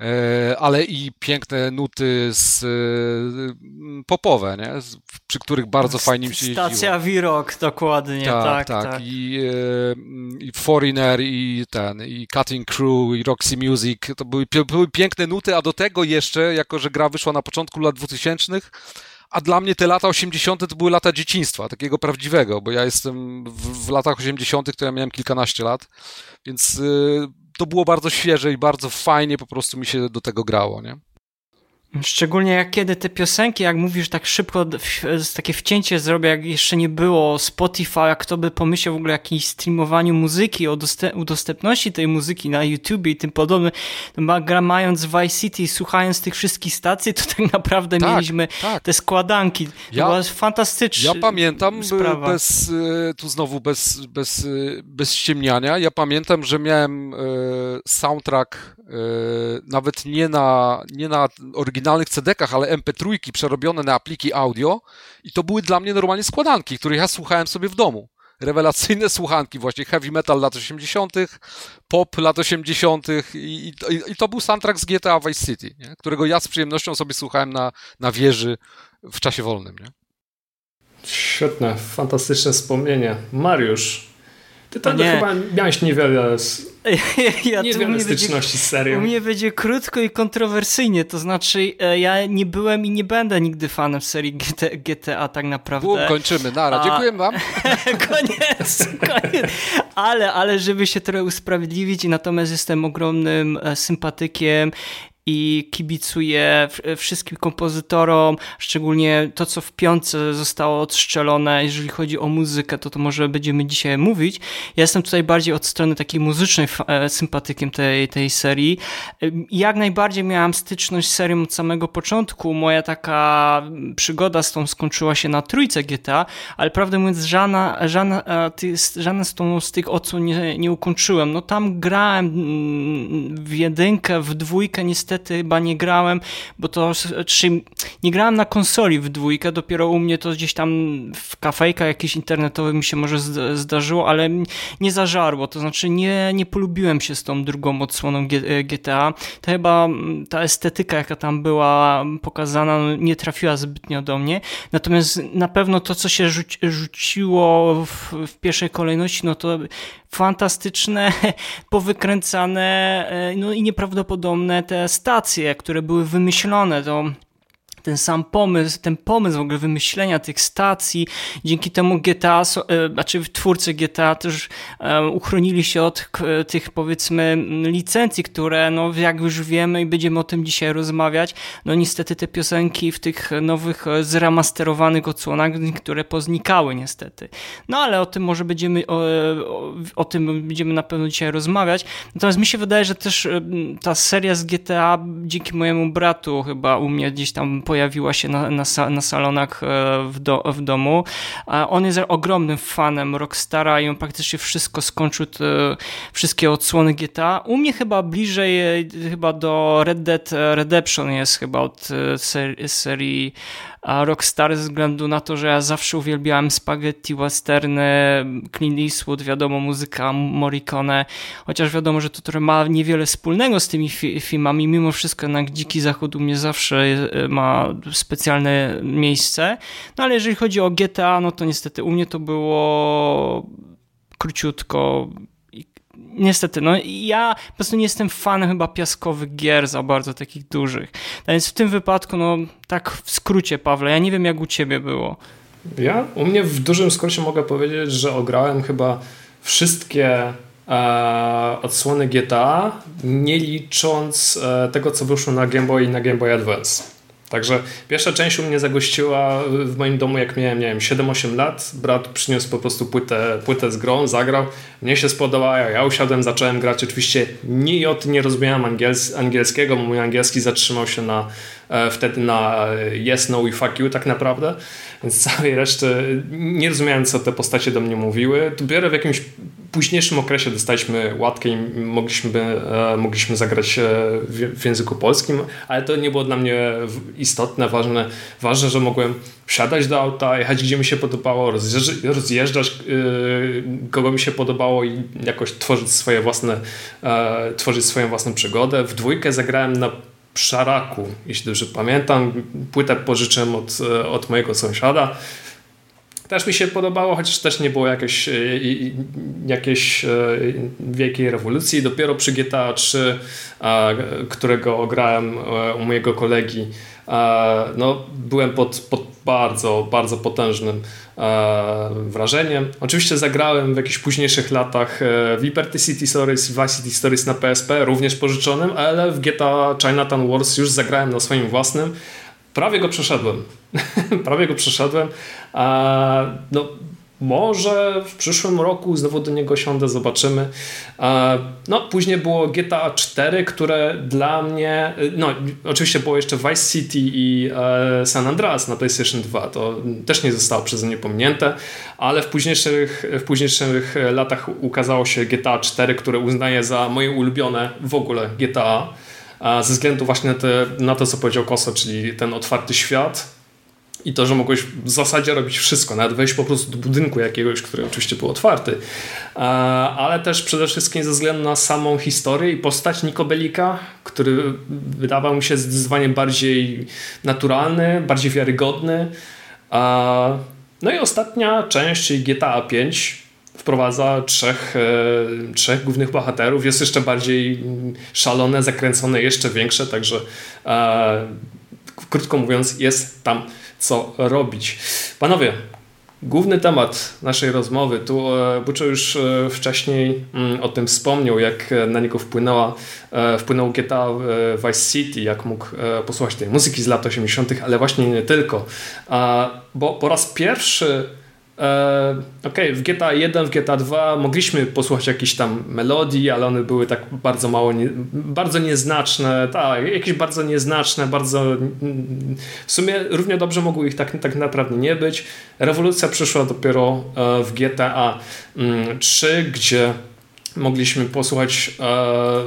e, ale i piękne nuty z, e, popowe, nie? przy których bardzo fajnie mi się jeździło. Stacja V-Rock, dokładnie, tak, tak. tak. tak. I, I Foreigner, i ten, i Cutting Crew, i Roxy Music, to były, były piękne nuty, a do tego jeszcze, jako że gra wyszła na początku lat 2000, a dla mnie te lata 80. to były lata dzieciństwa, takiego prawdziwego, bo ja jestem w, w latach 80., to ja miałem kilkanaście lat, więc y, to było bardzo świeże i bardzo fajnie po prostu mi się do tego grało, nie? Szczególnie jak kiedy te piosenki, jak mówisz tak szybko, takie wcięcie zrobię, jak jeszcze nie było Spotify, jak kto by pomyślał w ogóle o jakimś streamowaniu muzyki, o udostępności tej muzyki na YouTube i tym podobne, to mając Vice City, słuchając tych wszystkich stacji, to tak naprawdę tak, mieliśmy tak. te składanki. To ja, była fantastyczna Ja pamiętam, sprawa. bez, e, tu znowu bez, bez, e, bez ściemniania, ja pamiętam, że miałem e, soundtrack nawet nie na, nie na oryginalnych CD-kach, ale MP3 przerobione na apliki audio i to były dla mnie normalnie składanki, które ja słuchałem sobie w domu. Rewelacyjne słuchanki, właśnie heavy metal lat 80., pop lat 80. I, i, i to był soundtrack z GTA Vice City, nie? którego ja z przyjemnością sobie słuchałem na, na wieży w czasie wolnym. Nie? Świetne, fantastyczne wspomnienie. Mariusz, ty to nie. chyba miałeś niewiele, z, ja, niewiele styczności będzie, z serią. U mnie będzie krótko i kontrowersyjnie, to znaczy e, ja nie byłem i nie będę nigdy fanem serii GTA, GTA tak naprawdę. Bum, kończymy, nara, A... dziękuję wam. koniec, koniec. Ale, ale żeby się trochę usprawiedliwić, natomiast jestem ogromnym e, sympatykiem i kibicuję wszystkim kompozytorom, szczególnie to, co w piątce zostało odszczelone, jeżeli chodzi o muzykę, to to może będziemy dzisiaj mówić. Ja jestem tutaj bardziej od strony takiej muzycznej e, sympatykiem tej, tej serii. Jak najbardziej miałam styczność z serią od samego początku. Moja taka przygoda z tą skończyła się na trójce GTA, ale prawdę mówiąc, żadna, żadna, żadna z, tą, z tych odsłon nie, nie ukończyłem. No tam grałem mm, w jedynkę, w dwójkę niestety niestety chyba nie grałem, bo to czy nie grałem na konsoli w dwójkę, dopiero u mnie to gdzieś tam w kafejkach jakiś internetowy mi się może zdarzyło, ale nie zażarło, to znaczy nie, nie polubiłem się z tą drugą odsłoną GTA. To chyba ta estetyka, jaka tam była pokazana, no, nie trafiła zbytnio do mnie. Natomiast na pewno to, co się rzuciło w, w pierwszej kolejności, no to fantastyczne, powykręcane e, no i nieprawdopodobne te stacje, które były wymyślone. To ten sam pomysł, ten pomysł w ogóle wymyślenia tych stacji, dzięki temu GTA, e, znaczy twórcy GTA też e, uchronili się od tych powiedzmy licencji, które no jak już wiemy i będziemy o tym dzisiaj rozmawiać, no niestety te piosenki w tych nowych zremasterowanych odsłonach, które poznikały niestety. No ale o tym może będziemy, o, o, o tym będziemy na pewno dzisiaj rozmawiać. Natomiast mi się wydaje, że też ta seria z GTA dzięki mojemu bratu chyba u mnie gdzieś tam pojawiła się na, na, na salonach e, w, do, w domu. On jest ogromnym fanem Rockstara i on praktycznie wszystko skończył, te, wszystkie odsłony GTA. U mnie chyba bliżej e, chyba do Red Dead Redemption jest chyba od e, serii, serii Rockstar ze względu na to, że ja zawsze uwielbiałem spaghetti, westerny, Clint Eastwood, wiadomo, muzyka Morricone, chociaż wiadomo, że to trochę ma niewiele wspólnego z tymi fi filmami, mimo wszystko jednak Dziki Zachód u mnie zawsze ma specjalne miejsce, no ale jeżeli chodzi o GTA, no to niestety u mnie to było króciutko, niestety, no ja po prostu nie jestem fanem chyba piaskowych gier za bardzo takich dużych. Więc w tym wypadku, no tak w skrócie, Pawle, ja nie wiem jak u ciebie było. Ja? U mnie w dużym skrócie mogę powiedzieć, że ograłem chyba wszystkie e, odsłony GTA, nie licząc e, tego, co wyszło na Game Boy i na Game Boy Advance. Także pierwsza część u mnie zagościła w moim domu, jak miałem, nie wiem, 7-8 lat. Brat przyniósł po prostu płytę, płytę z grą, zagrał. Mnie się spodobała, ja usiadłem, zacząłem grać. Oczywiście nie od nie rozumiałem angiels angielskiego, bo mój angielski zatrzymał się na, wtedy na yes, no i fuck you tak naprawdę. Więc całej reszty nie rozumiałem, co te postacie do mnie mówiły. Dopiero w jakimś późniejszym okresie dostaliśmy łatkę i mogliśmy, e, mogliśmy zagrać e, w, języku polskim, ale to nie było dla mnie istotne, ważne, ważne, że mogłem wsiadać do auta, jechać gdzie mi się podobało, rozjeżdżać, e, kogo mi się podobało i jakoś tworzyć swoje własne, tworzyć swoją własną przygodę. W dwójkę zagrałem na Szaraku, jeśli dobrze pamiętam. Płytę pożyczyłem od, od mojego sąsiada. Też mi się podobało, chociaż też nie było jakiejś, e, jakiejś e, wielkiej rewolucji. Dopiero przy GTA 3, którego grałem e, u mojego kolegi, no, byłem pod, pod bardzo, bardzo potężnym wrażeniem. Oczywiście zagrałem w jakichś późniejszych latach w Liberty City Stories, Vice City Stories na PSP, również pożyczonym, ale w GTA Chinatown Wars już zagrałem na swoim własnym. Prawie go przeszedłem. Prawie go przeszedłem. A, no, może w przyszłym roku znowu do niego siądę, zobaczymy. No, później było GTA 4, które dla mnie, no, oczywiście było jeszcze Vice City i e, San Andreas na PlayStation 2. To też nie zostało przeze mnie pominięte, ale w późniejszych, w późniejszych latach ukazało się GTA 4, które uznaję za moje ulubione w ogóle GTA ze względu właśnie na, te, na to, co powiedział Koso, czyli ten otwarty świat i to, że mogłeś w zasadzie robić wszystko, nawet wejść po prostu do budynku jakiegoś, który oczywiście był otwarty, ale też przede wszystkim ze względu na samą historię i postać Nikobelika, który wydawał mi się zdecydowanie bardziej naturalny, bardziej wiarygodny. No i ostatnia część, czyli GTA 5, wprowadza trzech, e, trzech głównych bohaterów. Jest jeszcze bardziej szalone, zakręcone, jeszcze większe, także e, krótko mówiąc, jest tam co robić. Panowie, główny temat naszej rozmowy, tu e, Buczo już e, wcześniej mm, o tym wspomniał, jak na niego wpłynęła, wpłynął GTA Vice City, jak mógł posłuchać tej muzyki z lat 80., ale właśnie nie tylko. Bo po raz pierwszy E, okej, okay, w GTA 1, w GTA 2 mogliśmy posłuchać jakichś tam melodii, ale one były tak bardzo mało, nie, bardzo nieznaczne, tak, jakieś bardzo nieznaczne, bardzo w sumie równie dobrze mogło ich tak, tak naprawdę nie być. Rewolucja przyszła dopiero e, w GTA 3, mm, gdzie mogliśmy posłuchać e,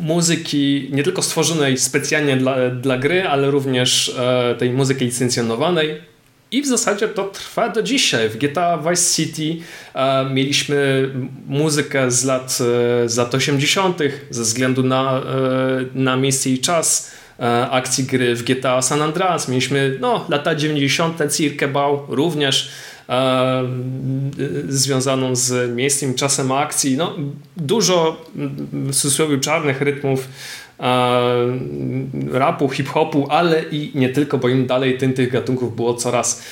muzyki nie tylko stworzonej specjalnie dla, dla gry, ale również e, tej muzyki licencjonowanej i w zasadzie to trwa do dzisiaj. W GTA Vice City e, mieliśmy muzykę z lat, e, z lat 80. ze względu na, e, na miejsce i czas e, akcji gry. W GTA San Andreas mieliśmy no, lata 90. Cirque Bał również e, związaną z miejscem i czasem akcji. No, dużo w czarnych rytmów rapu, hip-hopu, ale i nie tylko, bo im dalej tym tych gatunków było coraz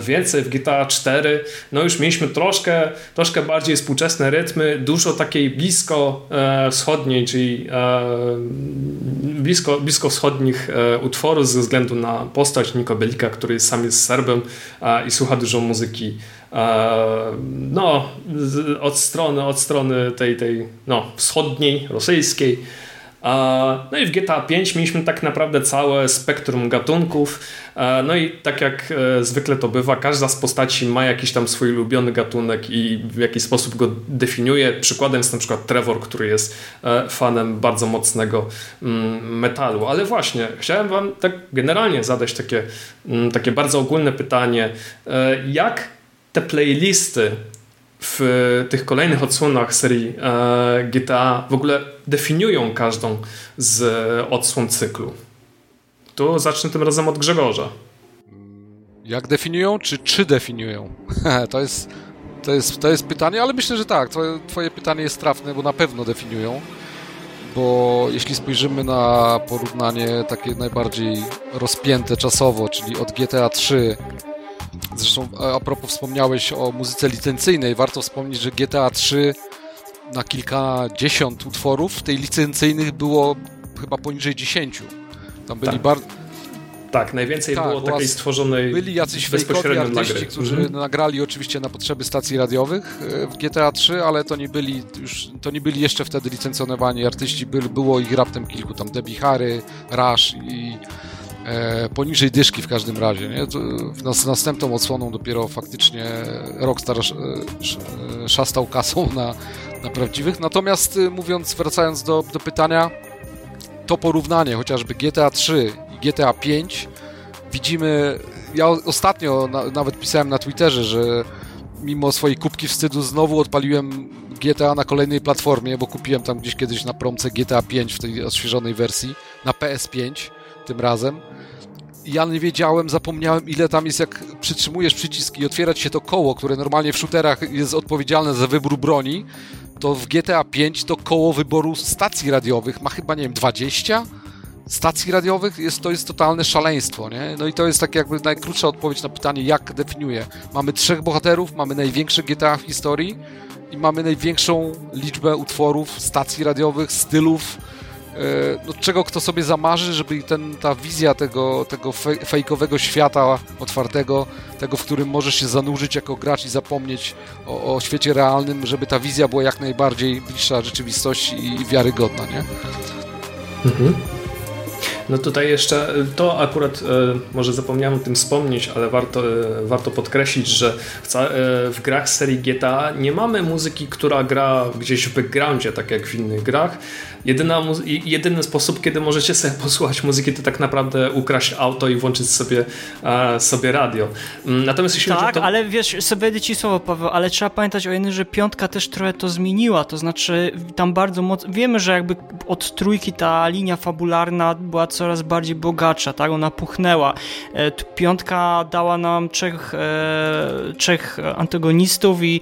więcej. W GTA 4 no już mieliśmy troszkę, troszkę bardziej współczesne rytmy, dużo takiej blisko wschodniej, czyli blisko, blisko wschodnich utworów ze względu na postać Niko Belika, który sam jest Serbem i słucha dużo muzyki no, od strony, od strony tej, tej no, wschodniej, rosyjskiej. No i w GTA 5 mieliśmy tak naprawdę całe spektrum gatunków. No i tak jak e, zwykle to bywa, każda z postaci ma jakiś tam swój ulubiony gatunek i w jakiś sposób go definiuje. Przykładem jest na przykład Trevor, który jest e, fanem bardzo mocnego mm, metalu. Ale właśnie, chciałem wam tak generalnie zadać takie, mm, takie bardzo ogólne pytanie. E, jak te playlisty w tych kolejnych odsłonach serii e, GTA w ogóle definiują każdą z odsłon cyklu. Tu zacznę tym razem od Grzegorza. Jak definiują, czy czy definiują? to, jest, to, jest, to jest pytanie, ale myślę, że tak. Twoje, twoje pytanie jest trafne, bo na pewno definiują. Bo jeśli spojrzymy na porównanie takie najbardziej rozpięte czasowo, czyli od GTA 3 Zresztą a propos wspomniałeś o muzyce licencyjnej, warto wspomnieć, że GTA 3 na kilkadziesiąt utworów, tej licencyjnych było chyba poniżej 10. Tam byli tak. bardzo... Tak, najwięcej tak, było takiej stworzonej Byli jacyś fejkowi artyści, którzy mhm. nagrali oczywiście na potrzeby stacji radiowych e, w GTA 3, ale to nie byli już, to nie byli jeszcze wtedy licencjonowani artyści, by, było ich raptem kilku, tam Debbie Harry, Rush i poniżej dyszki w każdym razie. Nie? Z następną odsłoną dopiero faktycznie Rockstar e, szastał kasą na, na prawdziwych. Natomiast e, mówiąc, wracając do, do pytania, to porównanie chociażby GTA 3 i GTA 5 widzimy, ja ostatnio na, nawet pisałem na Twitterze, że mimo swojej kubki wstydu znowu odpaliłem GTA na kolejnej platformie, bo kupiłem tam gdzieś kiedyś na promce GTA 5 w tej odświeżonej wersji na PS5 tym razem. Ja nie wiedziałem, zapomniałem ile tam jest, jak przytrzymujesz przycisk i otwierać się to koło, które normalnie w shooterach jest odpowiedzialne za wybór broni, to w GTA 5 to koło wyboru stacji radiowych ma chyba, nie wiem, 20? stacji radiowych jest, to jest totalne szaleństwo, nie? No i to jest tak jakby najkrótsza odpowiedź na pytanie, jak definiuję. Mamy trzech bohaterów, mamy największe GTA w historii i mamy największą liczbę utworów, stacji radiowych, stylów, no, czego kto sobie zamarzy, żeby ten, ta wizja tego, tego fejkowego świata otwartego, tego, w którym możesz się zanurzyć jako gracz i zapomnieć o, o świecie realnym, żeby ta wizja była jak najbardziej bliższa rzeczywistości i wiarygodna, nie? Mhm. No tutaj jeszcze to akurat e, może zapomniałem o tym wspomnieć, ale warto, e, warto podkreślić, że e, w, grach serii GTA nie mamy muzyki, która gra gdzieś w backgroundzie, tak jak w innych grach. Jedyna, jedyny sposób, kiedy możecie sobie posłuchać muzyki, to tak naprawdę ukraść auto i włączyć sobie, sobie radio. Mm, natomiast jeśli Tak, to... ale wiesz, sobie ci słowo, Paweł, ale trzeba pamiętać o jednym, że piątka też trochę to zmieniła, to znaczy tam bardzo mocno, wiemy, że jakby od trójki ta linia fabularna była coraz bardziej bogatsza, tak? Ona puchnęła. E, piątka dała nam trzech, e, trzech antagonistów i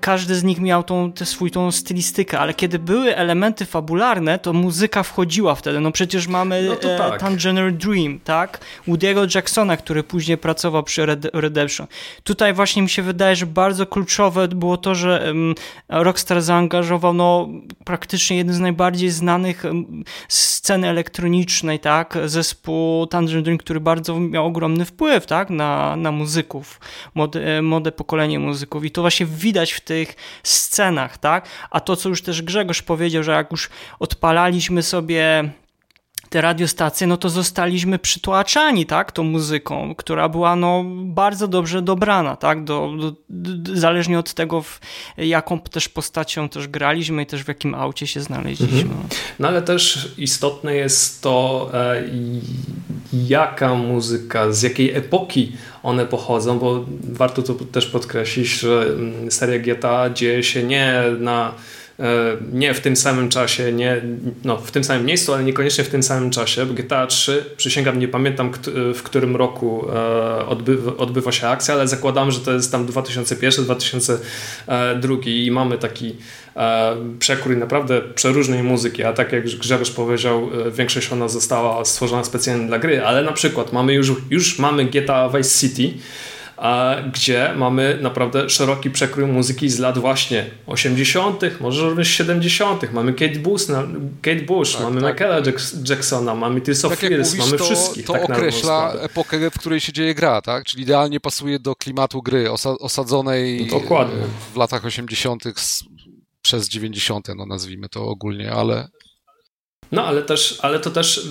każdy z nich miał tą, tę swój tą stylistykę, ale kiedy były elementy fabularne, to muzyka wchodziła wtedy. No przecież mamy no e, tak. Tangerine Dream, tak? Woody'ego Jacksona, który później pracował przy Red Redemption. Tutaj właśnie mi się wydaje, że bardzo kluczowe było to, że um, Rockstar zaangażował no, praktycznie jeden z najbardziej znanych um, sceny elektronicznej, tak? Zespół Tangerine Dream, który bardzo miał ogromny wpływ, tak? Na, na muzyków, młode, młode pokolenie muzyków i to właśnie widać w tych scenach, tak? A to, co już też Grzegorz powiedział, że jak już odpalaliśmy sobie te radiostacje, no to zostaliśmy przytłaczani, tak, tą muzyką, która była, no, bardzo dobrze dobrana, tak, do, do, zależnie od tego, w, jaką też postacią też graliśmy i też w jakim aucie się znaleźliśmy. Mhm. No ale też istotne jest to, e, jaka muzyka, z jakiej epoki one pochodzą, bo warto to też podkreślić, że mm, seria GTA dzieje się nie na nie w tym samym czasie, nie, no, w tym samym miejscu, ale niekoniecznie w tym samym czasie. GTA 3, przysięgam, nie pamiętam w którym roku odbywa, odbywa się akcja, ale zakładam, że to jest tam 2001-2002 i mamy taki przekrój naprawdę przeróżnej muzyki, a tak jak Grzegorz powiedział, większość ona została stworzona specjalnie dla gry, ale na przykład mamy już, już mamy GTA Vice City, gdzie mamy naprawdę szeroki przekrój muzyki z lat właśnie 80., może również 70. Mamy Kate Bush, Kate Bush tak, mamy tak. Michaela Jacksona, mamy Tears of tak Fears, mamy to, wszystkich. To tak określa epokę, w której się dzieje gra, tak? Czyli idealnie pasuje do klimatu gry osadzonej Dokładnie. w latach 80. przez 90., no nazwijmy to ogólnie, ale no ale też, ale to też,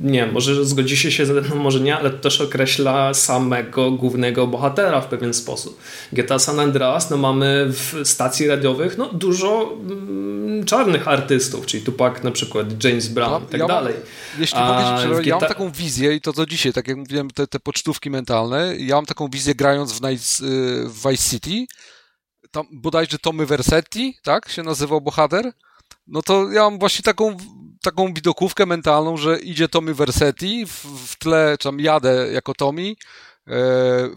nie może zgodzi się się ze mną, może nie, ale to też określa samego głównego bohatera w pewien sposób. GTA San Andreas, no mamy w stacji radiowych no, dużo mm, czarnych artystów, czyli Tupac na przykład, James Brown i tak ja dalej. Mam, jeśli A, mogę GTA... ja mam taką wizję i to co dzisiaj, tak jak mówiłem, te, te pocztówki mentalne, ja mam taką wizję grając w, Night, y, w Vice City, tam bodajże Tommy Versetti, tak się nazywał bohater, no to ja mam właśnie taką taką widokówkę mentalną, że idzie Tommy Versetti, w, w tle, tam jadę jako Tommy, e,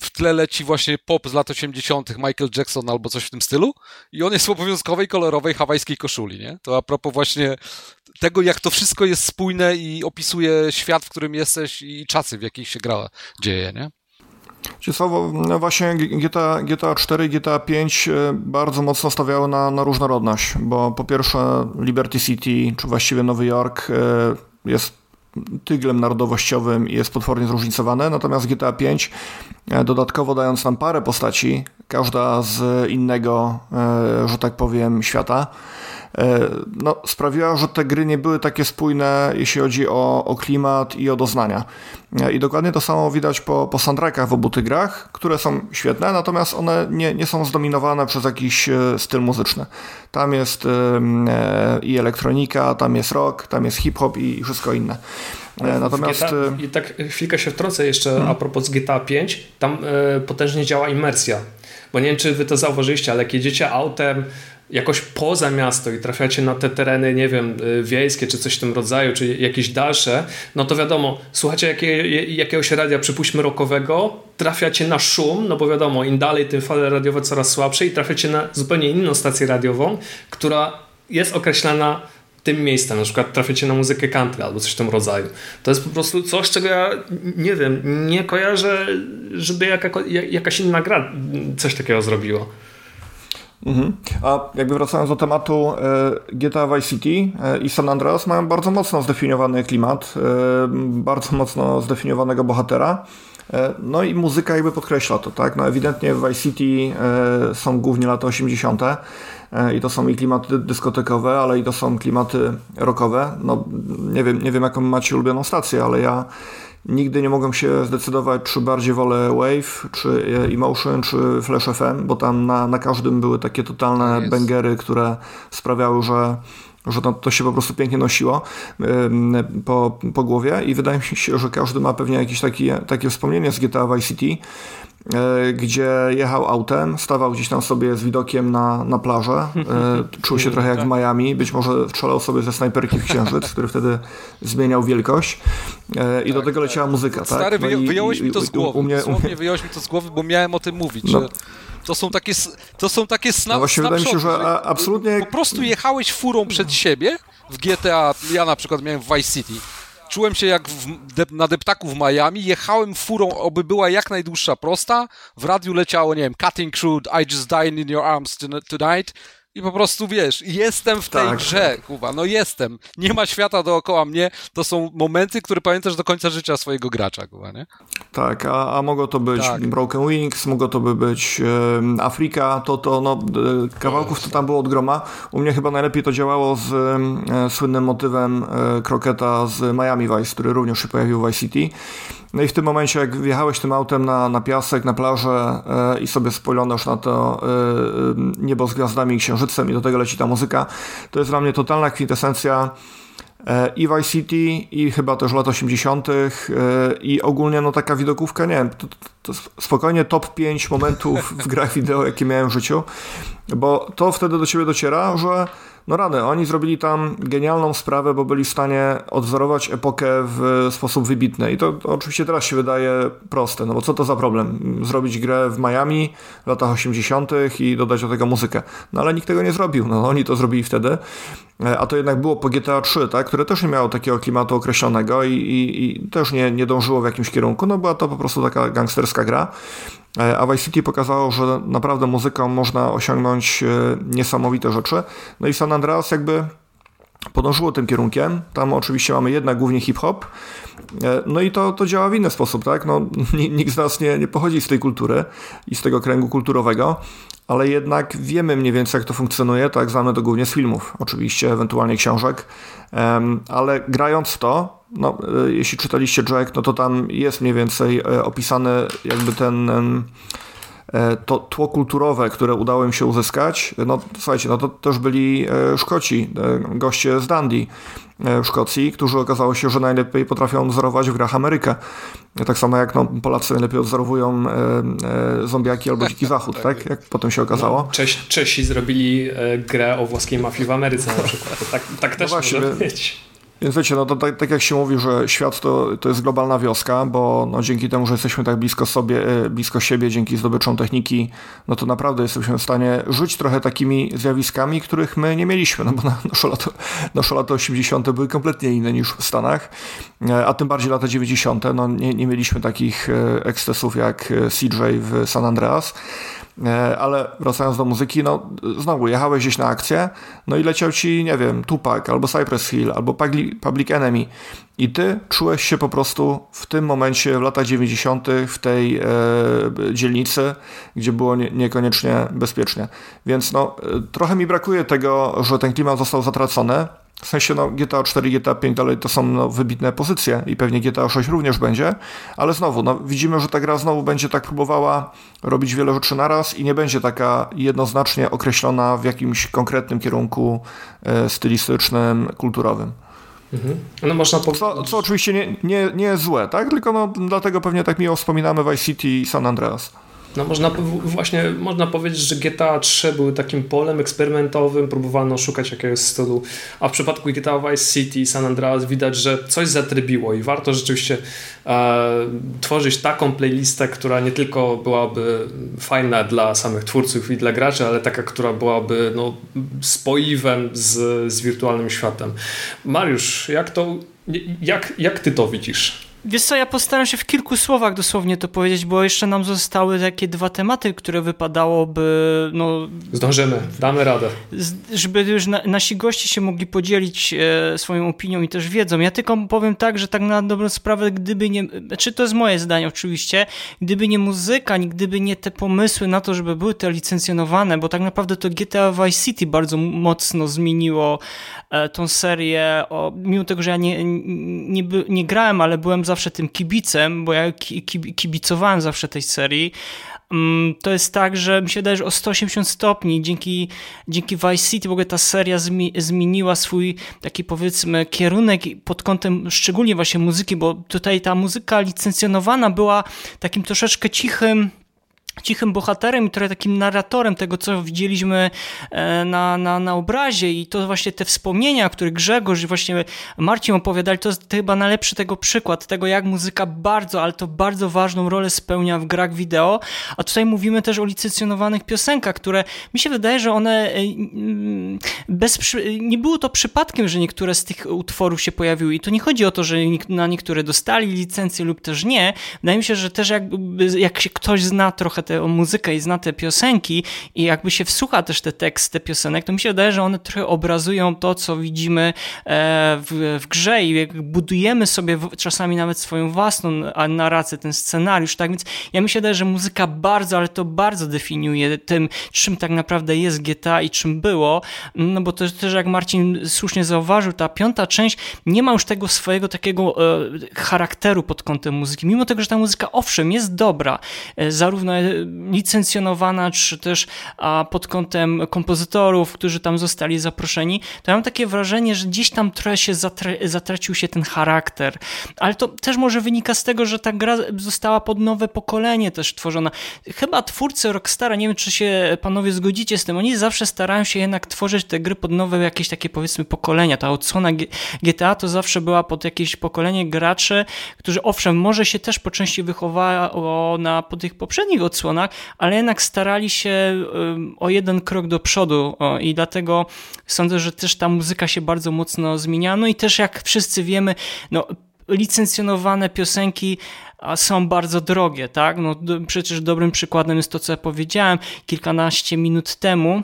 w tle leci właśnie pop z lat 80., Michael Jackson albo coś w tym stylu i on jest w obowiązkowej, kolorowej, hawajskiej koszuli, nie? To a propos właśnie tego, jak to wszystko jest spójne i opisuje świat, w którym jesteś i czasy, w jakich się gra dzieje, nie? Słowo, no właśnie GTA, GTA 4 i GTA 5 bardzo mocno stawiały na, na różnorodność, bo po pierwsze Liberty City, czy właściwie Nowy Jork e, jest tyglem narodowościowym i jest potwornie zróżnicowane, natomiast GTA 5 e, dodatkowo dając nam parę postaci, każda z innego, e, że tak powiem, świata, E, no, sprawiła, że te gry nie były takie spójne, jeśli chodzi o, o klimat i o doznania. E, I dokładnie to samo widać po, po soundtrackach w obu tych grach, które są świetne, natomiast one nie, nie są zdominowane przez jakiś e, styl muzyczny. Tam jest i elektronika, tam jest rock, tam jest hip-hop i wszystko inne. Natomiast... GTA, I tak chwilkę się wtrącę jeszcze hmm. a propos GTA 5, tam potężnie działa imersja. Bo nie wiem, czy wy to zauważyliście, ale jak jedziecie autem jakoś poza miasto i trafiacie na te tereny, nie wiem, y, wiejskie czy coś w tym rodzaju, czy jakieś dalsze, no to wiadomo, słuchacie jakie, jakiegoś radia, przypuśćmy rokowego, trafiacie na szum, no bo wiadomo, im dalej, tym fale radiowe coraz słabsze i trafiacie na zupełnie inną stację radiową, która jest określana tym miejscem, na przykład trafiacie na muzykę country albo coś w tym rodzaju. To jest po prostu coś, czego ja nie wiem, nie kojarzę, żeby jaka, jakaś inna gra coś takiego zrobiła. Mhm. A jakby wracając do tematu, e, GTA Vice City e, i San Andreas mają bardzo mocno zdefiniowany klimat, e, bardzo mocno zdefiniowanego bohatera. No i muzyka jakby podkreśla to, tak? No ewidentnie w Vice City są głównie lata 80. i to są i klimaty dyskotekowe, ale i to są klimaty rockowe. No nie wiem, nie wiem jaką macie ulubioną stację, ale ja Nigdy nie mogłem się zdecydować, czy bardziej wolę Wave, czy Emotion, czy Flash FM, bo tam na, na każdym były takie totalne tak bangery, które sprawiały, że że to, to się po prostu pięknie nosiło po, po głowie i wydaje mi się, że każdy ma pewnie jakieś takie, takie wspomnienie z GTA Vice City, E, gdzie jechał autem, stawał gdzieś tam sobie z widokiem na, na plażę, e, czuł się trochę jak w Miami, być może strzelał sobie ze snajperki w księżyc, który wtedy zmieniał wielkość e, i tak, do tego tak. leciała muzyka. Tak? Stary, tak? no wyjąłeś i, mi to z głowy, u mnie, u mnie... wyjąłeś mi to z głowy, bo miałem o tym mówić, no. że to są takie, to są takie sna, no właśnie wydaje mi się, że absolutnie... Po prostu jechałeś furą przed siebie w GTA, ja na przykład miałem w Vice City, Czułem się jak w, na deptaku w Miami, jechałem furą, oby była jak najdłuższa prosta, w radiu leciało, nie wiem, Cutting Crude, I Just Died in Your Arms Tonight i po prostu wiesz, jestem w tej tak. grze, Kuba, no jestem. Nie ma świata dookoła mnie. To są momenty, które pamiętasz do końca życia swojego gracza, Kuba, nie? Tak, a, a mogło to być tak. Broken Wings, mogło to by być e, Afrika, to, to no, e, kawałków to tam było od groma. U mnie chyba najlepiej to działało z e, słynnym motywem e, Kroketa z Miami Vice, który również się pojawił w Vice City. No i w tym momencie, jak wjechałeś tym autem na, na piasek, na plażę e, i sobie spoglądasz na to e, niebo z gwiazdami i księżycem i do tego leci ta muzyka, to jest dla mnie totalna kwintesencja e, i Vice City i chyba też lat 80. E, i ogólnie no taka widokówka, nie wiem, to, to spokojnie top 5 momentów w grach wideo, jakie miałem w życiu, bo to wtedy do ciebie dociera, że no rany, oni zrobili tam genialną sprawę, bo byli w stanie odwzorować epokę w sposób wybitny. I to, to, oczywiście teraz się wydaje proste, no bo co to za problem? Zrobić grę w Miami w latach 80. i dodać do tego muzykę. No ale nikt tego nie zrobił, no oni to zrobili wtedy. E, a to jednak było po GTA 3, tak, które też nie miało takiego klimatu określonego i, i, i też nie, nie dążyło w jakimś kierunku, no była to po prostu taka gangsterska gra. E, a Vice City pokazało, że naprawdę muzyką można osiągnąć e, niesamowite rzeczy. No i San Andreas jakby podążyło tym kierunkiem. Tam oczywiście mamy jednak głównie hip-hop. No i to, to działa w inny sposób, tak? No, nikt z nas nie, nie pochodzi z tej kultury i z tego kręgu kulturowego, ale jednak wiemy mniej więcej, jak to funkcjonuje, tak znamy to głównie z filmów, oczywiście, ewentualnie książek, ale grając to, no, e, jeśli czytaliście Jack, no to tam jest mniej więcej e, opisany jakby ten e, to tło kulturowe, które udało im się uzyskać, no słuchajcie, no to też byli Szkoci, goście z Dundee w Szkocji, którzy okazało się, że najlepiej potrafią wzorować w grach Amerykę. Tak samo jak no, Polacy najlepiej odzorowują zombiaki albo Dziki Zachód, tak? Jak potem się okazało. No, Czesi, Czesi zrobili grę o włoskiej mafii w Ameryce na przykład. tak, tak no też no właśnie, może być. Więc wiecie, no to tak, tak, jak się mówi, że świat to, to jest globalna wioska, bo no dzięki temu, że jesteśmy tak blisko sobie, e, blisko siebie, dzięki zdobyczom techniki, no to naprawdę jesteśmy w stanie żyć trochę takimi zjawiskami, których my nie mieliśmy, no bo nasze lata, nasze lata 80. były kompletnie inne niż w Stanach, e, a tym bardziej lata 90. No nie, nie mieliśmy takich e, ekscesów jak CJ w San Andreas. E, ale wracając do muzyki, no znowu jechałeś gdzieś na akcję, no i leciał ci, nie wiem, Tupac, albo Cypress Hill, albo Public Enemy i ty czułeś się po prostu w tym momencie, w latach 90., w tej e, dzielnicy, gdzie było nie, niekoniecznie bezpiecznie. Więc no, e, trochę mi brakuje tego, że ten klimat został zatracony, w sensie no, GTA 4 GTA 5 dalej to są no, wybitne pozycje i pewnie GTA 6 również będzie, ale znowu no, widzimy, że ta gra znowu będzie tak próbowała robić wiele rzeczy naraz i nie będzie taka jednoznacznie określona w jakimś konkretnym kierunku e, stylistycznym, kulturowym. Mhm. No można co, co oczywiście nie, nie, nie jest złe, tak? Tylko no, dlatego pewnie tak miło wspominamy Vice City i San Andreas. No można właśnie można powiedzieć, że GTA 3 były takim polem eksperymentowym, próbowano szukać jakiegoś stylu, a w przypadku GTA Vice City San Andreas widać, że coś zatrybiło i warto rzeczywiście e, tworzyć taką playlistę, która nie tylko byłaby fajna dla samych twórców i dla graczy, ale taka, która byłaby no, spoiwem z, z wirtualnym światem. Mariusz, jak to, jak, jak ty to widzisz? Wiesz co, ja postaram się w kilku słowach dosłownie to powiedzieć, bo jeszcze nam zostały takie dwa tematy, które wypadałoby, no... Zdążymy, damy radę. Żeby już na, nasi goście się mogli podzielić e, swoją opinią i też wiedzą. Ja tylko powiem tak, że tak na dobrą sprawę, gdyby nie... Znaczy to jest moje zdanie oczywiście, gdyby nie muzyka, gdyby nie te pomysły na to, żeby były te licencjonowane, bo tak naprawdę to GTA Vice City bardzo mocno zmieniło e, tą serię, o, mimo tego, że ja nie, nie, nie, nie grałem, ale byłem za zawsze tym kibicem, bo ja kibicowałem zawsze tej serii, mm, to jest tak, że mi się wydaje, że o 180 stopni dzięki, dzięki Vice City w ogóle ta seria zmi, zmieniła swój taki powiedzmy kierunek pod kątem szczególnie właśnie muzyki, bo tutaj ta muzyka licencjonowana była takim troszeczkę cichym cichym bohaterem i trochę takim narratorem tego, co widzieliśmy e, na, na, na obrazie. I to właśnie te wspomnienia, które Grzegorz i właśnie Marcin opowiadali, to jest chyba najlepszy tego przykład, tego jak muzyka bardzo, ale to bardzo ważną rolę spełnia w grach wideo, a tutaj mówimy też o licencjonowanych piosenkach, które mi się wydaje, że one e, bez, nie było to przypadkiem, że niektóre z tych utworów się pojawiły. I to nie chodzi o to, że na niektóre dostali licencję lub też nie, wydaje mi się, że też jak, jak się ktoś zna trochę tę muzykę i zna te piosenki i jakby się wsłucha też te teksty piosenek, to mi się wydaje, że one trochę obrazują to, co widzimy e, w, w grze i jak budujemy sobie czasami nawet swoją własną narrację, ten scenariusz, tak? Więc ja mi się wydaje, że muzyka bardzo, ale to bardzo definiuje tym, czym tak naprawdę jest GTA i czym było, no bo to też jak Marcin słusznie zauważył, ta piąta część nie ma już tego swojego takiego e, charakteru pod kątem muzyki, mimo tego, że ta muzyka owszem jest dobra, e, zarówno licencjonowana, czy też a pod kątem kompozytorów, którzy tam zostali zaproszeni, to ja mam takie wrażenie, że gdzieś tam trochę się zatracił się ten charakter. Ale to też może wynika z tego, że ta gra została pod nowe pokolenie też tworzona. Chyba twórcy Rockstara, nie wiem czy się panowie zgodzicie z tym, oni zawsze starają się jednak tworzyć te gry pod nowe jakieś takie powiedzmy pokolenia. Ta odsłona GTA to zawsze była pod jakieś pokolenie graczy, którzy owszem, może się też po części wychowało na po tych poprzednich odsłonach, ale jednak starali się o jeden krok do przodu i dlatego sądzę, że też ta muzyka się bardzo mocno zmienia. No i też jak wszyscy wiemy, no licencjonowane piosenki są bardzo drogie, tak? No, przecież dobrym przykładem jest to, co ja powiedziałem kilkanaście minut temu,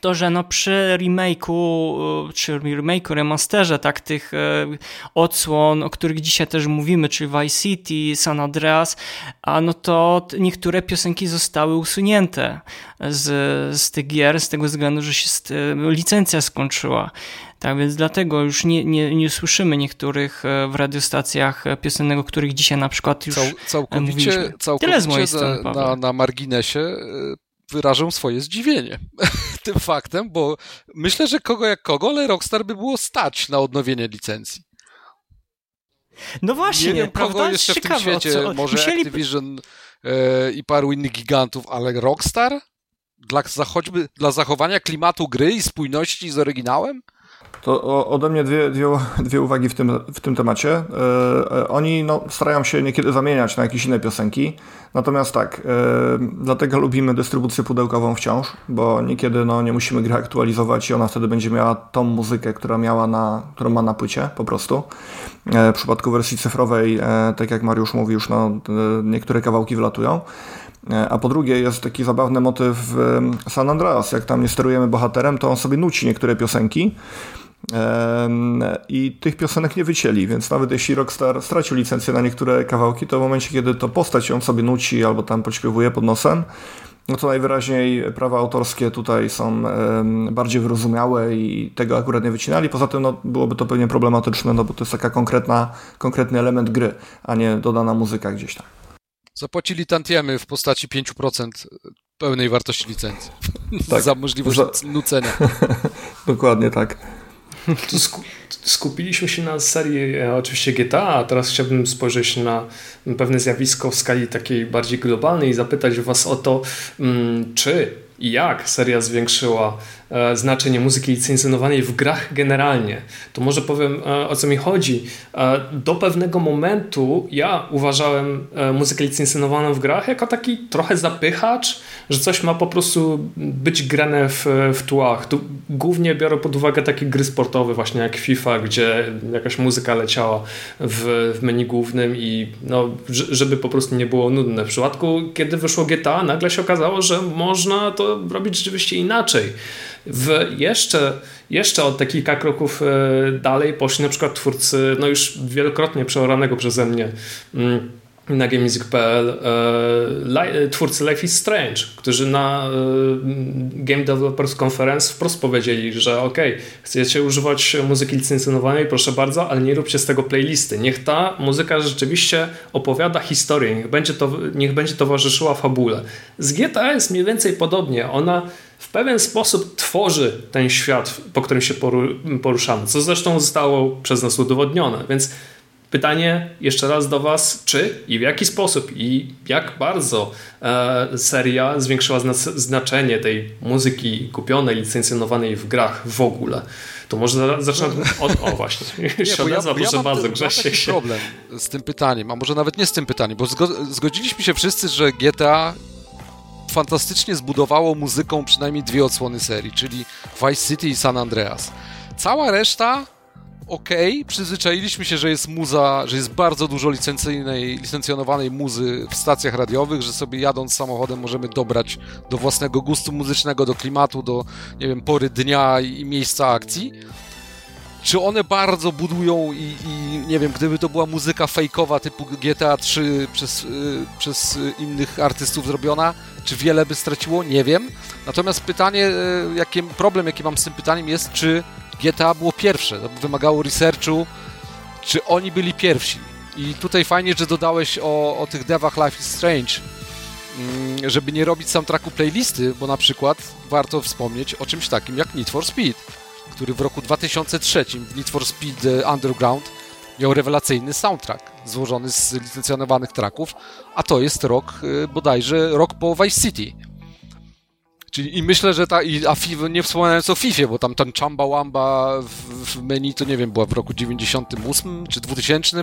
to, że no przy remake'u, czy remake'u, remasterze, tak, tych e, odsłon, o których dzisiaj też mówimy, czyli Vice City, San Andreas, a no to niektóre piosenki zostały usunięte z, z tych gier, z tego względu, że się licencja skończyła. Tak więc dlatego już nie, nie, nie słyszymy niektórych w radiostacjach piosenek, o których dzisiaj na przykład już Cał, całkowicie, mówiliśmy. Całkowicie Tyle z mojej strony, na, na marginesie e, wyrażę swoje zdziwienie tym faktem, bo myślę, że kogo jak kogo, ale Rockstar by było stać na odnowienie licencji. No właśnie, nie wiem prawda? kogo jeszcze Ciekawe, w tym świecie, co... może Musieli... Activision e, i paru innych gigantów, ale Rockstar? Dla, choćby dla zachowania klimatu gry i spójności z oryginałem? To ode mnie dwie, dwie, dwie uwagi w tym, w tym temacie. E, oni no, starają się niekiedy zamieniać na jakieś inne piosenki. Natomiast tak, e, dlatego lubimy dystrybucję pudełkową wciąż, bo niekiedy no, nie musimy gry aktualizować i ona wtedy będzie miała tą muzykę, która miała na, którą ma na płycie po prostu. w przypadku wersji cyfrowej, tak jak Mariusz mówi, już no, niektóre kawałki wlatują. A po drugie jest taki zabawny motyw San Andreas. Jak tam nie sterujemy bohaterem, to on sobie nuci niektóre piosenki i tych piosenek nie wycięli, więc nawet jeśli Rockstar stracił licencję na niektóre kawałki, to w momencie, kiedy to postać ją sobie nuci albo tam podśpiewuje pod nosem, no to najwyraźniej prawa autorskie tutaj są bardziej wyrozumiałe i tego akurat nie wycinali. Poza tym no, byłoby to pewnie problematyczne, no bo to jest taka konkretna, konkretny element gry, a nie dodana muzyka gdzieś tam. Zapłacili tantiemy w postaci 5% pełnej wartości licencji tak. za możliwość za... nucenia. Dokładnie tak. Skupiliśmy się na serii e, oczywiście GTA, a teraz chciałbym spojrzeć na pewne zjawisko w skali takiej bardziej globalnej i zapytać Was o to, mm, czy i jak seria zwiększyła znaczenie muzyki licencjonowanej w grach generalnie. To może powiem e, o co mi chodzi. E, do pewnego momentu ja uważałem muzykę licencjonowaną w grach jako taki trochę zapychacz, że coś ma po prostu być grane w, w tłach. Tu głównie biorę pod uwagę takie gry sportowe właśnie jak FIFA, gdzie jakaś muzyka leciała w, w menu głównym i no, żeby po prostu nie było nudne. W przypadku kiedy wyszło GTA nagle się okazało, że można to robić rzeczywiście inaczej. W jeszcze, jeszcze od kilka kroków e, dalej poszli na przykład twórcy, no już wielokrotnie przeoranego przeze mnie mm, na gamemusic.pl e, twórcy Life is Strange, którzy na e, Game Developers Conference wprost powiedzieli, że ok, chcecie używać muzyki licencjonowanej, proszę bardzo, ale nie róbcie z tego playlisty. Niech ta muzyka rzeczywiście opowiada historię, niech będzie, to, niech będzie towarzyszyła fabule. Z GTA jest mniej więcej podobnie. Ona w pewien sposób tworzy ten świat, po którym się poruszamy, co zresztą zostało przez nas udowodnione, więc Pytanie jeszcze raz do Was, czy i w jaki sposób i jak bardzo e, seria zwiększyła znaczenie tej muzyki kupionej, licencjonowanej w grach w ogóle? To może zacznę od, o właśnie, nie, bo ja, bardzo grzecznie się. problem z tym pytaniem, a może nawet nie z tym pytaniem, bo zgodziliśmy się wszyscy, że GTA fantastycznie zbudowało muzyką przynajmniej dwie odsłony serii, czyli Vice City i San Andreas. Cała reszta ok, przyzwyczailiśmy się, że jest muza, że jest bardzo dużo licencyjnej, licencjonowanej muzy w stacjach radiowych, że sobie jadąc samochodem możemy dobrać do własnego gustu muzycznego, do klimatu, do, nie wiem, pory dnia i miejsca akcji. Czy one bardzo budują i, i nie wiem, gdyby to była muzyka fejkowa typu GTA 3 przez, yy, przez innych artystów zrobiona, czy wiele by straciło? Nie wiem. Natomiast pytanie, yy, jakie, problem jaki mam z tym pytaniem jest, czy GTA było pierwsze, wymagało researchu, czy oni byli pierwsi. I tutaj fajnie, że dodałeś o, o tych devach Life is Strange, mm, żeby nie robić soundtracku playlisty, bo na przykład warto wspomnieć o czymś takim jak Need for Speed, który w roku 2003 w Need for Speed Underground miał rewelacyjny soundtrack złożony z licencjonowanych tracków, a to jest rok y, bodajże rok po Vice City. Czyli i myślę, że ta, i, a FIFA, nie wspominając o FIFA, bo tam ten Chamba Wamba w, w, menu, to nie wiem, była w roku 98 czy 2000.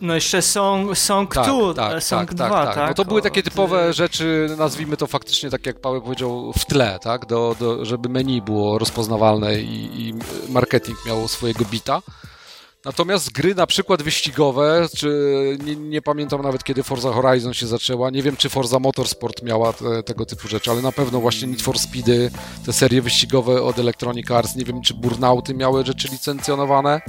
No jeszcze Song, song tak, 2, tak, Song tak, 2, tak, tak, tak. No to były takie typowe rzeczy, nazwijmy to faktycznie, tak jak Paweł powiedział, w tle, tak, do, do, żeby menu było rozpoznawalne i, i marketing miał swojego bita. Natomiast gry na przykład wyścigowe, czy nie, nie pamiętam nawet kiedy Forza Horizon się zaczęła, nie wiem czy Forza Motorsport miała te, tego typu rzeczy, ale na pewno właśnie Need for Speedy, te serie wyścigowe od Electronic Arts, nie wiem czy Burnouty miały rzeczy licencjonowane.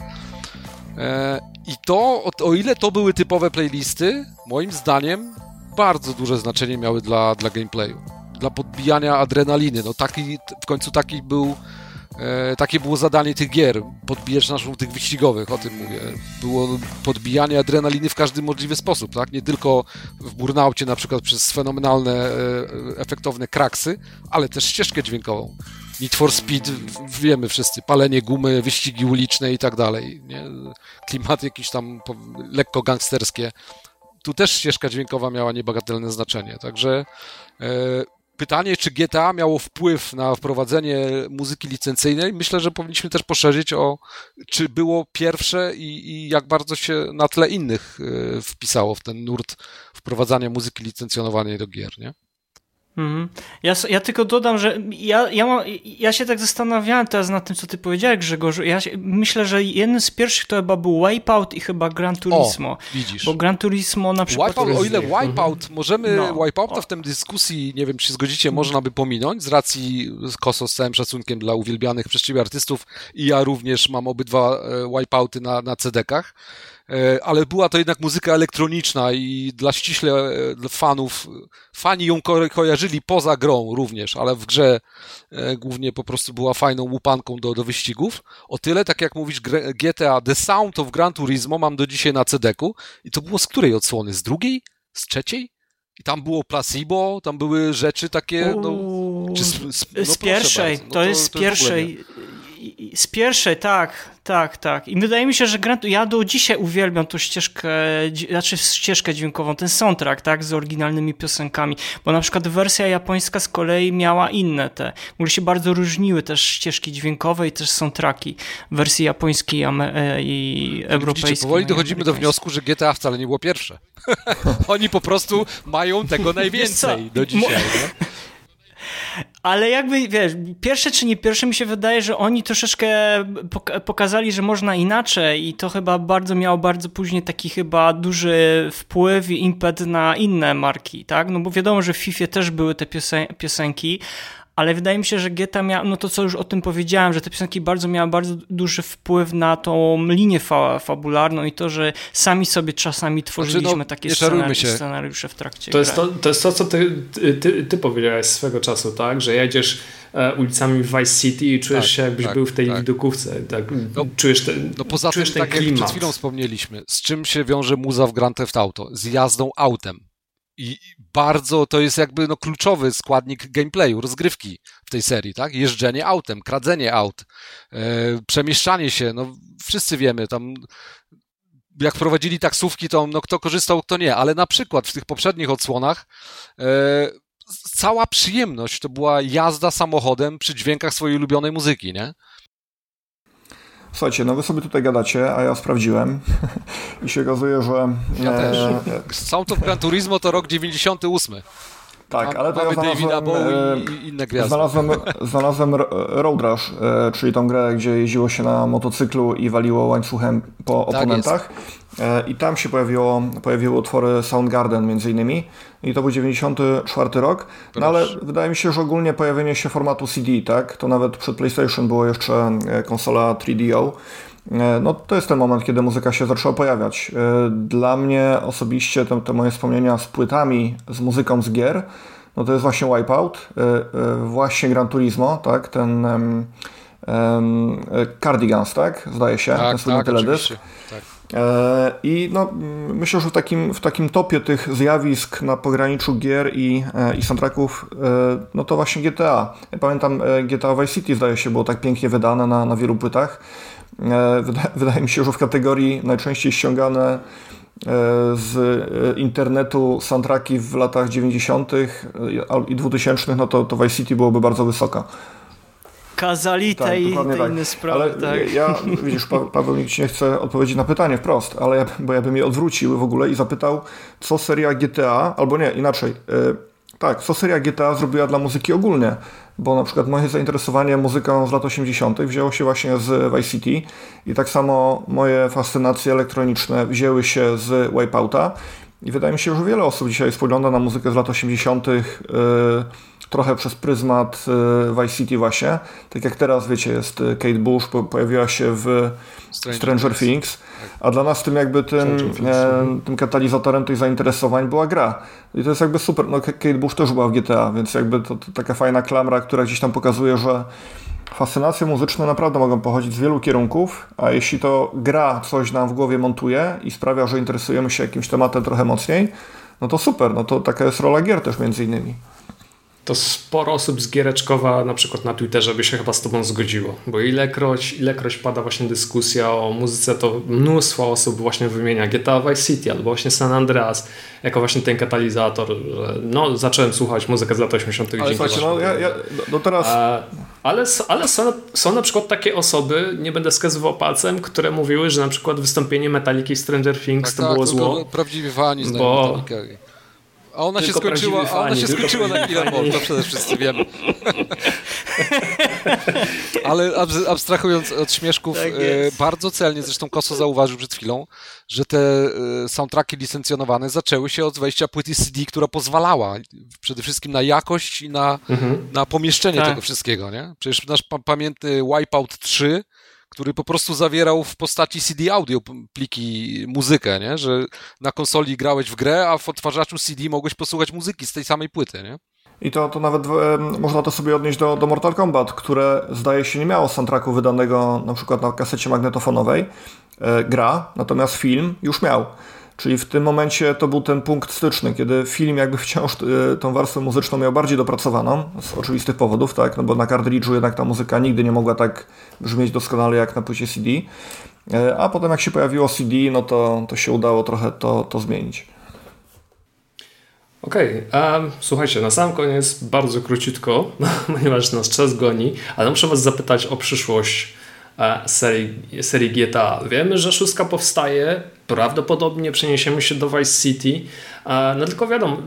E, I to, o, o ile to były typowe playlisty, moim zdaniem bardzo duże znaczenie miały dla, dla gameplayu, dla podbijania adrenaliny. No taki, w końcu taki był E, takie było zadanie tych gier, podbijać naszą tych wyścigowych, o tym mówię. Było podbijanie adrenaliny w każdy możliwy sposób, tak? Nie tylko w Burnaucie na przykład przez fenomenalne, e, efektowne kraksy, ale też ścieżkę dźwiękową. Need for Speed, wiemy wszyscy, palenie gumy, wyścigi uliczne i tak dalej, nie? Klimaty jakieś tam lekko gangsterskie. Tu też ścieżka dźwiękowa miała niebagatelne znaczenie, także e, pytanie, czy GTA miało wpływ na wprowadzenie muzyki licencyjnej, myślę, że powinniśmy też poszerzyć o, czy było pierwsze i, i jak bardzo się na tle innych e, wpisało w ten nurt wprowadzania muzyki licencjonowanej do gier, nie? Mhm. Ja, ja tylko dodam, że ja, ja, mam, ja się tak zastanawiałem teraz nad tym, co ty powiedziałeś, Grzegorzu. Ja się, myślę, że jeden z pierwszych to chyba był Wipeout i chyba Gran Turismo. O, widzisz. Bo Gran Turismo na przykład... Wipeout, o ile Wipeout, możemy No. Wipeouta w tym dyskusji, nie wiem czy się zgodzicie, można by pominąć z racji Koso z całym szacunkiem dla uwielbianych przez ciebie artystów i ja również mam obydwa e, Wipeouty na, na CD-kach, ale była to jednak muzyka elektroniczna i dla ściśle e, fanów, fani ją ko kojarzyli poza grą również, ale w grze e, głównie po prostu była fajną łupanką do, do wyścigów. O tyle, tak jak mówisz, GTA The Sound of Gran Turismo mam do dzisiaj na CD-ku i to było z której odsłony? Z drugiej? Z trzeciej? I tam było placebo, tam były rzeczy takie, no, z, z, no z pierwszej, no to, jest z pierwszej. Z pierwszej, tak, tak, tak. I wydaje mi się, że Gran, ja do dzisiaj uwielbiam tą ścieżkę, znaczy ścieżkę dźwiękową, ten soundtrack, tak, z oryginalnymi piosenkami, bo na przykład wersja japońska z kolei miała inne te, w ogóle się bardzo różniły też ścieżki dźwiękowe i też soundtracki wersji japońskiej e, i europejskiej. Widzicie, powoli no dochodzimy do wniosku, że GTA wcale nie było pierwsze. Oni po prostu mają tego najwięcej do dzisiaj. Nie? Ale jakby, wiesz, pierwsze czy nie pierwsze, mi się wydaje, że oni troszeczkę pok- pokazali, że można inaczej i to chyba bardzo miało bardzo później taki chyba duży wpływ i impet na inne marki, tak? No bo wiadomo, że w FIFA też były te piosen- piosenki, ale wydaje mi się, że GTA miał, no to co już o tym powiedziałem, że te piosenki bardzo miały bardzo duży wpływ na tą linię fa- fabularną i to, że sami sobie czasami tworzyliśmy no, takie nie czarujmy scenari- się. scenariusze w trakcie To jest to, to jest to, co ty, ty, ty, powiedziałeś swego czasu, tak? Że jedziesz e, ulicami Vice City i czujesz Tak, się, jakbyś tak, był w tej tak. widokówce. Tak? No, czujesz ten, No poza tym, czujesz ten tak jak klimat. przed chwilą wspomnieliśmy, z czym się wiąże muza w Grand Theft Auto? Z jazdą autem. I bardzo to jest jakby no, kluczowy składnik gameplayu, rozgrywki w tej serii, tak? Jeżdżenie autem, kradzenie aut, e, przemieszczanie się, no wszyscy wiemy, tam jak prowadzili taksówki, to no, kto korzystał, kto nie, ale na przykład w tych poprzednich odsłonach e, cała przyjemność to była jazda samochodem przy dźwiękach swojej ulubionej muzyki, nie? Słuchajcie, no wy sobie tutaj gadacie, a ja sprawdziłem i się okazuje, że... Ja też. e, Sound of Gran Turismo to rok 98. tak, ale to ja znalazłem... E, i, inne gwiazdy. Znalazłem, znalazłem Ro- Road Rush, e, czyli tą grę, gdzie jeździło się na motocyklu i waliło łańcuchem po Tak oponentach. E, I tam się pojawiło, pojawiły utwory Soundgarden między innymi. I to był 94 rok. No ale wydaje mi się, że ogólnie pojawienie się formatu CD, tak? To nawet przed PlayStation było jeszcze e, konsola 3DO. E, No to jest ten moment, kiedy muzyka się zaczęła pojawiać. E, Dla mnie osobiście te, te moje wspomnienia z płytami, z muzyką z gier, no to jest właśnie Wipeout, e, właśnie Gran Turismo, tak? Ten em, e, Cardigans, tak? Zdaje się, ten tak, słynny tak, teledysk. Tak. I no, myślę, że w takim, w takim topie tych zjawisk na pograniczu gier i, i soundtracków, no to właśnie GTA. Ja pamiętam GTA Vice City zdaje się było tak pięknie wydane na, na wielu płytach. Wydaje, wydaje mi się, że w kategorii najczęściej ściągane z internetu soundtracki w latach 90. i 2000, no to, to Vice City byłoby bardzo wysoka. Kazalite tak, i te tak. inne sprawy. Ale tak. ja, widzisz, pa Paweł nikt nie chce odpowiedzieć na pytanie wprost, ale ja, bo ja bym je odwrócił w ogóle i zapytał, co seria GTA, albo nie, inaczej, tak, co seria GTA zrobiła dla muzyki ogólnie, bo na przykład moje zainteresowanie muzyką z lat 80. wzięło się właśnie z Vice City i tak samo moje fascynacje elektroniczne wzięły się z Wipeouta i wydaje mi się, że wiele osób dzisiaj spogląda na muzykę z lat 80. Yy, trochę przez pryzmat y, Vice City właśnie. Tak jak teraz, wiecie, jest Kate Bush, pojawiła się w Stranger, Stranger Things, a dla nas tym jakby tym, e, tym katalizatorem tych zainteresowań była gra. I to jest jakby super. No, Kate Bush też była w GTA, więc jakby to, to taka fajna klamra, która gdzieś tam pokazuje, że fascynacje muzyczne naprawdę mogą pochodzić z wielu kierunków, a jeśli to gra coś nam w głowie montuje i sprawia, że interesujemy się jakimś tematem trochę mocniej, no to super, no to taka jest rola gier też między innymi to sporo osób z Giereczkowa na przykład na Twitterze by się chyba z tobą zgodziło, bo ilekroć, ilekroć pada właśnie dyskusja o muzyce, to mnóstwo osób właśnie wymienia GTA Vice City albo właśnie San Andreas jako właśnie ten katalizator, że no zacząłem słuchać muzykę z lat 80. Ale słuchajcie, no ja, ja no teraz... A, ale ale są, są na przykład takie osoby, nie będę wskazywał palcem, które mówiły, że na przykład wystąpienie Metaliki w Stranger Things tak, to tak, było zło. Prawdziwi fani znają bo... Metalikę. A ona tylko się skończyła, fani, a ona się skończyła na chwilę to przede wszystkim wiemy. Ale abstrahując od śmieszków, tak e, bardzo celnie, zresztą Koso zauważył przed chwilą, że te e, soundtracki licencjonowane zaczęły się od wejścia płyty CD, która pozwalała przede wszystkim na jakość i na, mhm. na pomieszczenie tak. tego wszystkiego, nie? Przecież nasz pamiętny Wipeout 3 który po prostu zawierał w postaci CD audio pliki muzykę, nie? że na konsoli grałeś w grę, a w odtwarzaczu CD mogłeś posłuchać muzyki z tej samej płyty. Nie? I to, to nawet e, można to sobie odnieść do, do Mortal Kombat, które zdaje się nie miało soundtracku wydanego na przykład na kasecie magnetofonowej, e, gra, natomiast film już miał. Czyli w tym momencie to był ten punkt styczny, kiedy film jakby wciąż e, tą warstwę muzyczną miał bardziej dopracowaną, z oczywistych powodów, tak, no bo na kartridżu jednak ta muzyka nigdy nie mogła tak brzmieć doskonale jak na płycie CD, e, a potem jak się pojawiło CD, no to, to się udało trochę to, to zmienić. Okej, okay, słuchajcie, na sam koniec bardzo króciutko, ponieważ nas czas goni, ale muszę Was zapytać o przyszłość serii, serii GTA. Wiemy, że szóstka powstaje, prawdopodobnie przeniesiemy się do Vice City. No tylko wiadomo,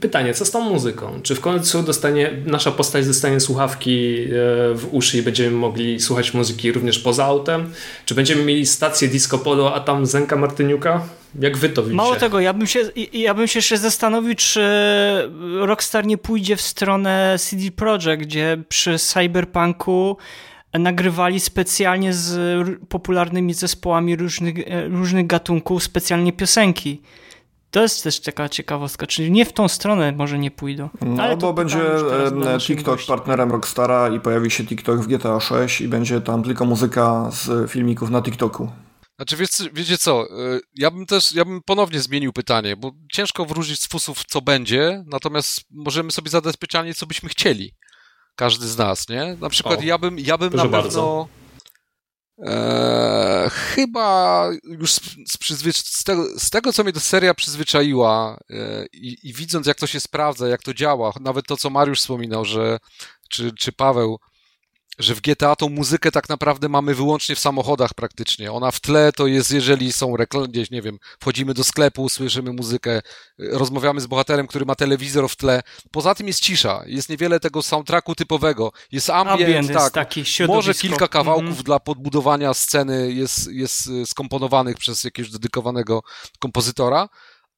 pytanie, co z tą muzyką? Czy w końcu dostanie, nasza postać dostanie słuchawki e, w uszy i będziemy mogli słuchać muzyki również poza autem? Czy będziemy mieli stację Disco Polo, a tam Zenka Martyniuka? Jak wy to widzicie? Mało tego, ja bym się, ja bym się jeszcze zastanowił, czy Rockstar nie pójdzie w stronę CD Projekt, gdzie przy Cyberpunku nagrywali specjalnie z popularnymi zespołami różnych, e, różnych gatunków specjalnie piosenki. To jest też taka ciekawostka, czyli nie w tą stronę może nie pójdą. No, Ale bo będzie TikTok partnerem Rockstara i pojawi się TikTok w GTA 6 i będzie tam tylko muzyka z filmików na TikToku. Znaczy, wiecie, wiecie co, e, ja bym też, ja bym ponownie zmienił pytanie, bo ciężko wróżyć z fusów, co będzie, natomiast możemy sobie zadać pytanie, co byśmy chcieli każdy z nas, nie? Na przykład o, ja bym, ja bym na pewno... Bardzo. E, chyba już z, z, z, tego, z, tego, co mnie ta seria przyzwyczaiła e, i, i, widząc, jak to się sprawdza, jak to działa, nawet to, co Mariusz wspominał, że, czy, czy Paweł, że w GTA tą muzykę tak naprawdę mamy wyłącznie w samochodach praktycznie. Ona w tle to jest, jeżeli są reklamy, gdzieś, nie wiem, wchodzimy do sklepu, słyszymy muzykę, rozmawiamy z bohaterem, który ma telewizor w tle. Poza tym jest cisza, jest niewiele tego soundtracku typowego. Jest ambient, ambient tak, taki może kilka kawałków mm. dla podbudowania sceny jest, jest skomponowanych przez jakiegoś dedykowanego kompozytora,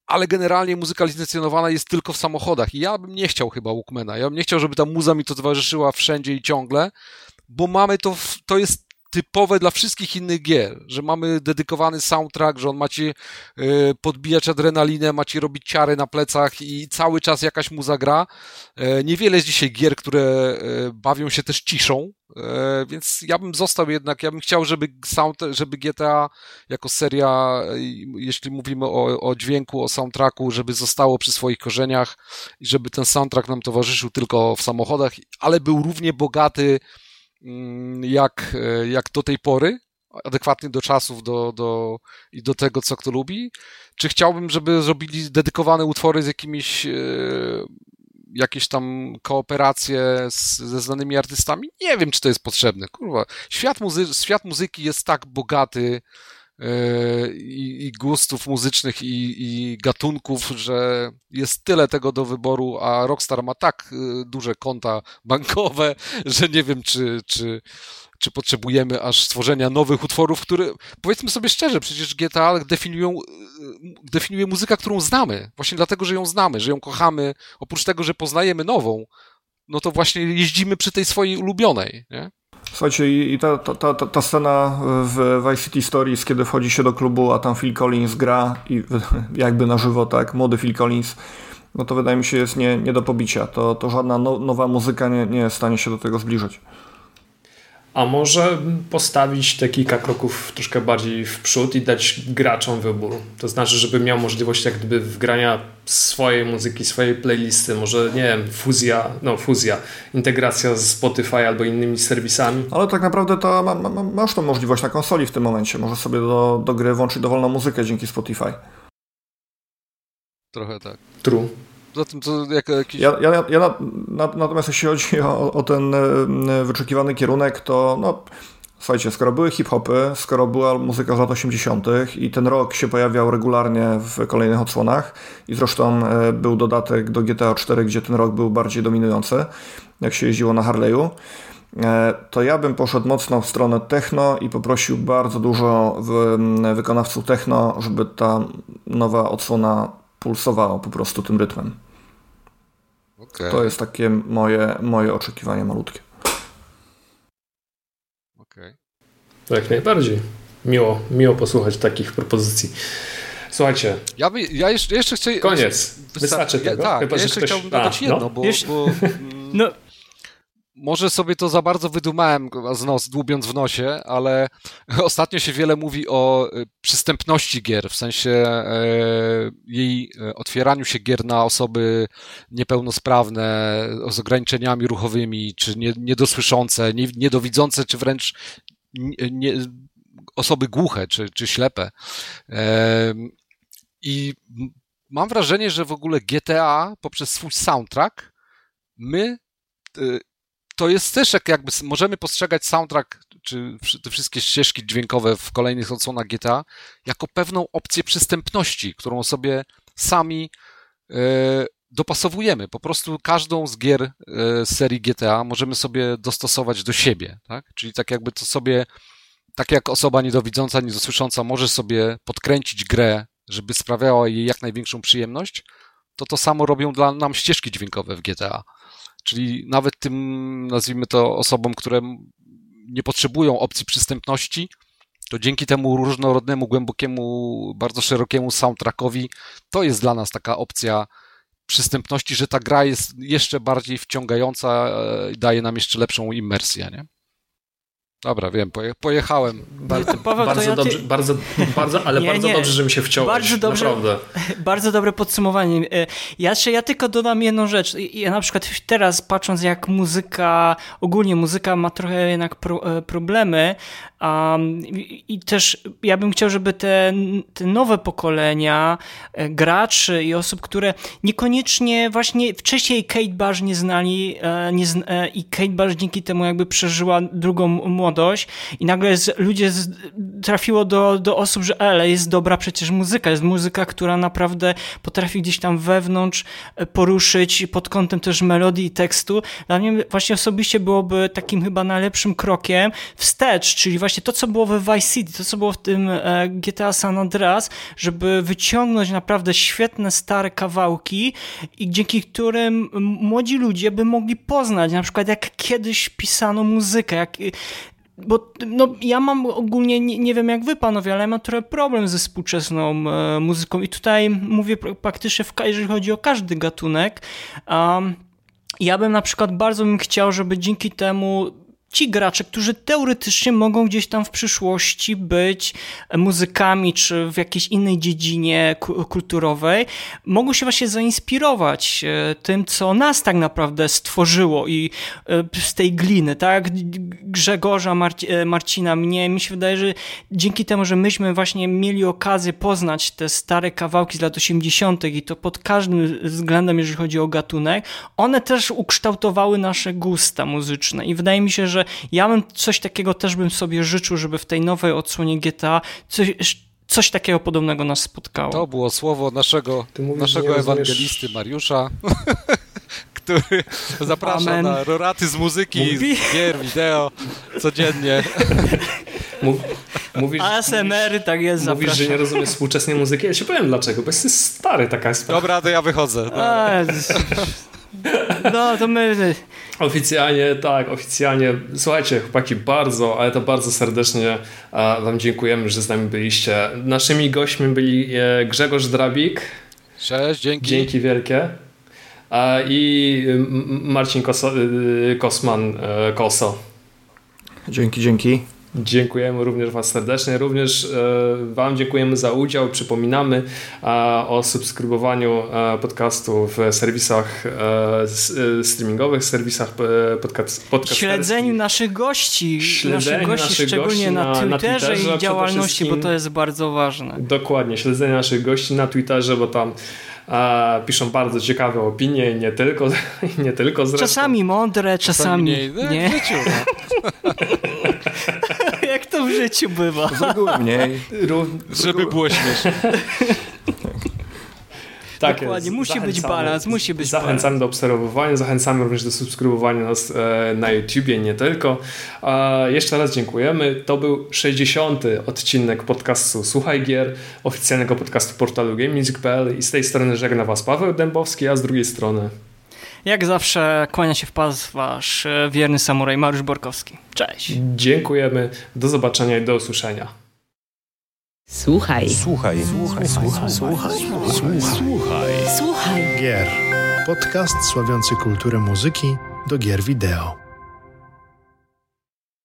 ale generalnie muzyka licencjonowana jest tylko w samochodach i ja bym nie chciał chyba Walkmana. Ja bym nie chciał, żeby ta muza mi to towarzyszyła wszędzie i ciągle, bo mamy to, w, to jest typowe dla wszystkich innych gier, że mamy dedykowany soundtrack, że on macie e, podbijać adrenalinę, macie robić ciary na plecach i cały czas jakaś muza gra. E, niewiele jest dzisiaj gier, które e, bawią się też ciszą, więc ja bym został jednak, ja bym chciał, żeby sound, żeby GTA jako seria, jeśli mówimy o, o dźwięku, o soundtracku, żeby zostało przy swoich korzeniach i żeby ten soundtrack nam towarzyszył tylko w samochodach, ale był równie bogaty jak, e, jak do tej pory, adekwatny do czasów do, do, i do tego, co kto lubi? Czy chciałbym, żeby zrobili dedykowane utwory z jakimiś e, jakieś tam kooperacje z, ze znanymi artystami? Nie wiem, czy to jest potrzebne. Kurwa, świat, muzy świat muzyki jest tak bogaty i, i gustów muzycznych i, i, gatunków, że jest tyle tego do wyboru, a Rockstar ma tak duże konta bankowe, że nie wiem, czy, czy, czy potrzebujemy aż stworzenia nowych utworów, które, powiedzmy sobie szczerze, przecież GTA definiują, definiuje muzykę, którą znamy. Właśnie dlatego, że ją znamy, że ją kochamy. Oprócz tego, że poznajemy nową, no to właśnie jeździmy przy tej swojej ulubionej, nie? Słuchajcie, i ta, ta, ta, ta scena w Vice City Stories, kiedy wchodzi się do klubu, a tam Phil Collins gra i jakby na żywo, tak, młody Phil Collins, no to wydaje mi się jest nie, nie do pobicia. To, to żadna no, nowa muzyka nie, nie jest w stanie się do tego zbliżyć. A może postawić te kilka kroków troszkę bardziej w przód i dać graczom wybór. To znaczy, żeby miał możliwość jak gdyby wgrania swojej muzyki, swojej playlisty, może nie wiem, fuzja, no fuzja, integracja z Spotify albo innymi serwisami. Ale tak naprawdę to ma, ma, masz tą możliwość na konsoli w tym momencie. Możesz sobie do, do gry włączyć dowolną muzykę dzięki Spotify. Trochę tak. True. Zatem to jak, jakiś... Ja, ja, ja na, na, natomiast jeśli chodzi o, o, ten e, wyczekiwany kierunek, to no, słuchajcie, skoro były hip-hopy, skoro była muzyka z lat 80. i ten rok się pojawiał regularnie w kolejnych odsłonach i zresztą e, był dodatek do GTA 4, gdzie ten rok był bardziej dominujący, jak się jeździło na Harley'u, e, to ja bym poszedł mocno w stronę techno i poprosił bardzo dużo wykonawców techno, żeby ta nowa odsłona pulsowała po prostu tym rytmem. Okay. To jest takie moje, moje oczekiwanie malutkie. Okej. Okay. Jak najbardziej. Miło, miło posłuchać takich propozycji. Słuchajcie. Ja, by, ja jeszcze, jeszcze chcę. Koniec. Wystarczy ja, tego. Tak, Chyba, ja jeszcze ktoś... chciałbym dodać A, jedno, no. bo. bo no może sobie to za bardzo wydumałem z nos, dłubiąc w nosie, ale ostatnio się wiele mówi o e, przystępności gier, w sensie e, jej e, otwieraniu się gier na osoby niepełnosprawne, z ograniczeniami ruchowymi, czy nie, niedosłyszące, nie, niedowidzące, czy wręcz nie, osoby głuche, czy, czy ślepe. E, I mam wrażenie, że w ogóle GTA poprzez swój soundtrack my e, to jest też jak jakby możemy postrzegać soundtrack czy te wszystkie ścieżki dźwiękowe w kolejnych odsłonach GTA jako pewną opcję przystępności, którą sobie sami e, dopasowujemy. Po prostu każdą z gier e, serii GTA możemy sobie dostosować do siebie, tak? Czyli tak jakby to sobie, tak jak osoba niedowidząca, niedosłysząca może sobie podkręcić grę, żeby sprawiała jej jak największą przyjemność, to to samo robią dla nam ścieżki dźwiękowe w GTA. Czyli nawet tym, nazwijmy to, osobom, które nie potrzebują opcji przystępności, to dzięki temu różnorodnemu, głębokiemu, bardzo szerokiemu soundtrackowi, to jest dla nas taka opcja przystępności, że ta gra jest jeszcze bardziej wciągająca e, i daje nam jeszcze lepszą immersję, nie? Dobra, wiem, pojechałem. Bardzo, Paweł, bardzo ja dobrze, ty... bardzo, bardzo, ale nie, bardzo nie. dobrze, że mi się wciąłeś. Bardzo dobrze, naprawdę. Bardzo dobre podsumowanie. E, ja, ja tylko dodam jedną rzecz. Ja na przykład teraz patrząc jak muzyka, ogólnie muzyka ma trochę jednak pro, e, problemy um, i też ja bym chciał, żeby te, te nowe pokolenia e, graczy i osób, które niekoniecznie właśnie wcześniej Kate Bush nie znali nie zna, i Kate Bush dzięki temu jakby przeżyła drugą młodość i nagle z, ludzie z, trafiło do, do osób, że ale jest dobra przecież muzyka, jest muzyka, która naprawdę potrafi gdzieś tam wewnątrz e, poruszyć pod kątem też melodii i tekstu. Dla mnie właśnie osobiście byłoby takim chyba najlepszym krokiem wstecz, czyli właśnie to, co było we Vice City, to, co było w tym e, GTA San Andreas, żeby wyciągnąć naprawdę świetne, stare kawałki i dzięki którym młodzi ludzie by mogli poznać na przykład jak kiedyś pisano muzykę, jak bo no, ja mam ogólnie, nie, nie, wiem jak wy panowie, ale ja mam trochę problem ze współczesną e, muzyką i tutaj mówię praktycznie, w, jeżeli chodzi o każdy gatunek. Um, ja bym na przykład bardzo bym chciał, żeby dzięki temu ci gracze, którzy teoretycznie mogą gdzieś tam w przyszłości być muzykami, czy w jakiejś innej dziedzinie kulturowej, mogą się właśnie zainspirować e, tym, co nas tak naprawdę stworzyło i e, z tej gliny, tak? Grzegorza, Marci e, Marcina, mnie, mi się wydaje, że dzięki temu, że myśmy właśnie mieli okazję poznać te stare kawałki z lat 80. i to pod każdym względem, jeżeli chodzi o gatunek, one też ukształtowały nasze gusta muzyczne i wydaje mi się, że że ja bym coś takiego też bym sobie życzył, żeby w tej nowej odsłonie GTA coś, coś takiego podobnego nas spotkało. To było słowo naszego, naszego ewangelisty Mariusza, który zaprasza Amen. na roraty z muzyki, Mówi... z gier, wideo codziennie. Mów, mówisz, ASMR tak jest, Mówisz, zapraszam. że nie rozumiesz współczesnej muzyki. Ja się powiem dlaczego, bo jesteś stary, taka jest Dobra, to ja wychodzę. No. A, no, to my... Oficjalnie, tak, oficjalnie. Słuchajcie, chłopaki, bardzo, ale to bardzo serdecznie Wam dziękujemy, że z nami byliście. Naszymi gośćmi byli e, Grzegorz Drabik. Cześć, dzięki. Dzięki wielkie. I Marcin Koso, Kosman e, Koso. Dzięki, dzięki. Dziękujemy również Was serdecznie. Również e, Wam dziękujemy za udział. Przypominamy o subskrybowaniu e, podcastu w serwisach e, streamingowych, serwisach podcast, Śledzeniu naszych gości, Śledzeniu naszych gości, naszych szczególnie gości na, na, Twitterze, na Twitterze i działalności, bo to jest bardzo ważne. Dokładnie, śledzenie naszych gości na Twitterze, bo tam piszą bardzo ciekawe opinie, nie tylko, nie tylko zresztą. Czasami mądre, czasami, czasami nie. nie. Życiu, bywa. Z reguły mniej. Żeby było śmieszne. Tak Dokładnie, jest. musi zachęcamy, być balans, musi być Zachęcamy balans. do obserwowania, zachęcamy również do subskrybowania nas e, na YouTubie, nie tylko. Jeszcze raz dziękujemy. To był 60. odcinek podcastu Słuchaj Gier, oficjalnego podcastu portalu GameMusic.pl i z tej strony żegna Was Paweł Dębowski, a z drugiej strony jak zawsze kłania się w pas wasz e, wierny samuraj Mariusz Borkowski. Cześć. Dziękujemy, do zobaczenia i do usłyszenia. Słuchaj. Słuchaj. Słuchaj. Słuchaj. Słuchaj. Słuchaj. Słuchaj. Słuchaj. Gier. Podcast sławiący kulturę muzyki do gier wideo.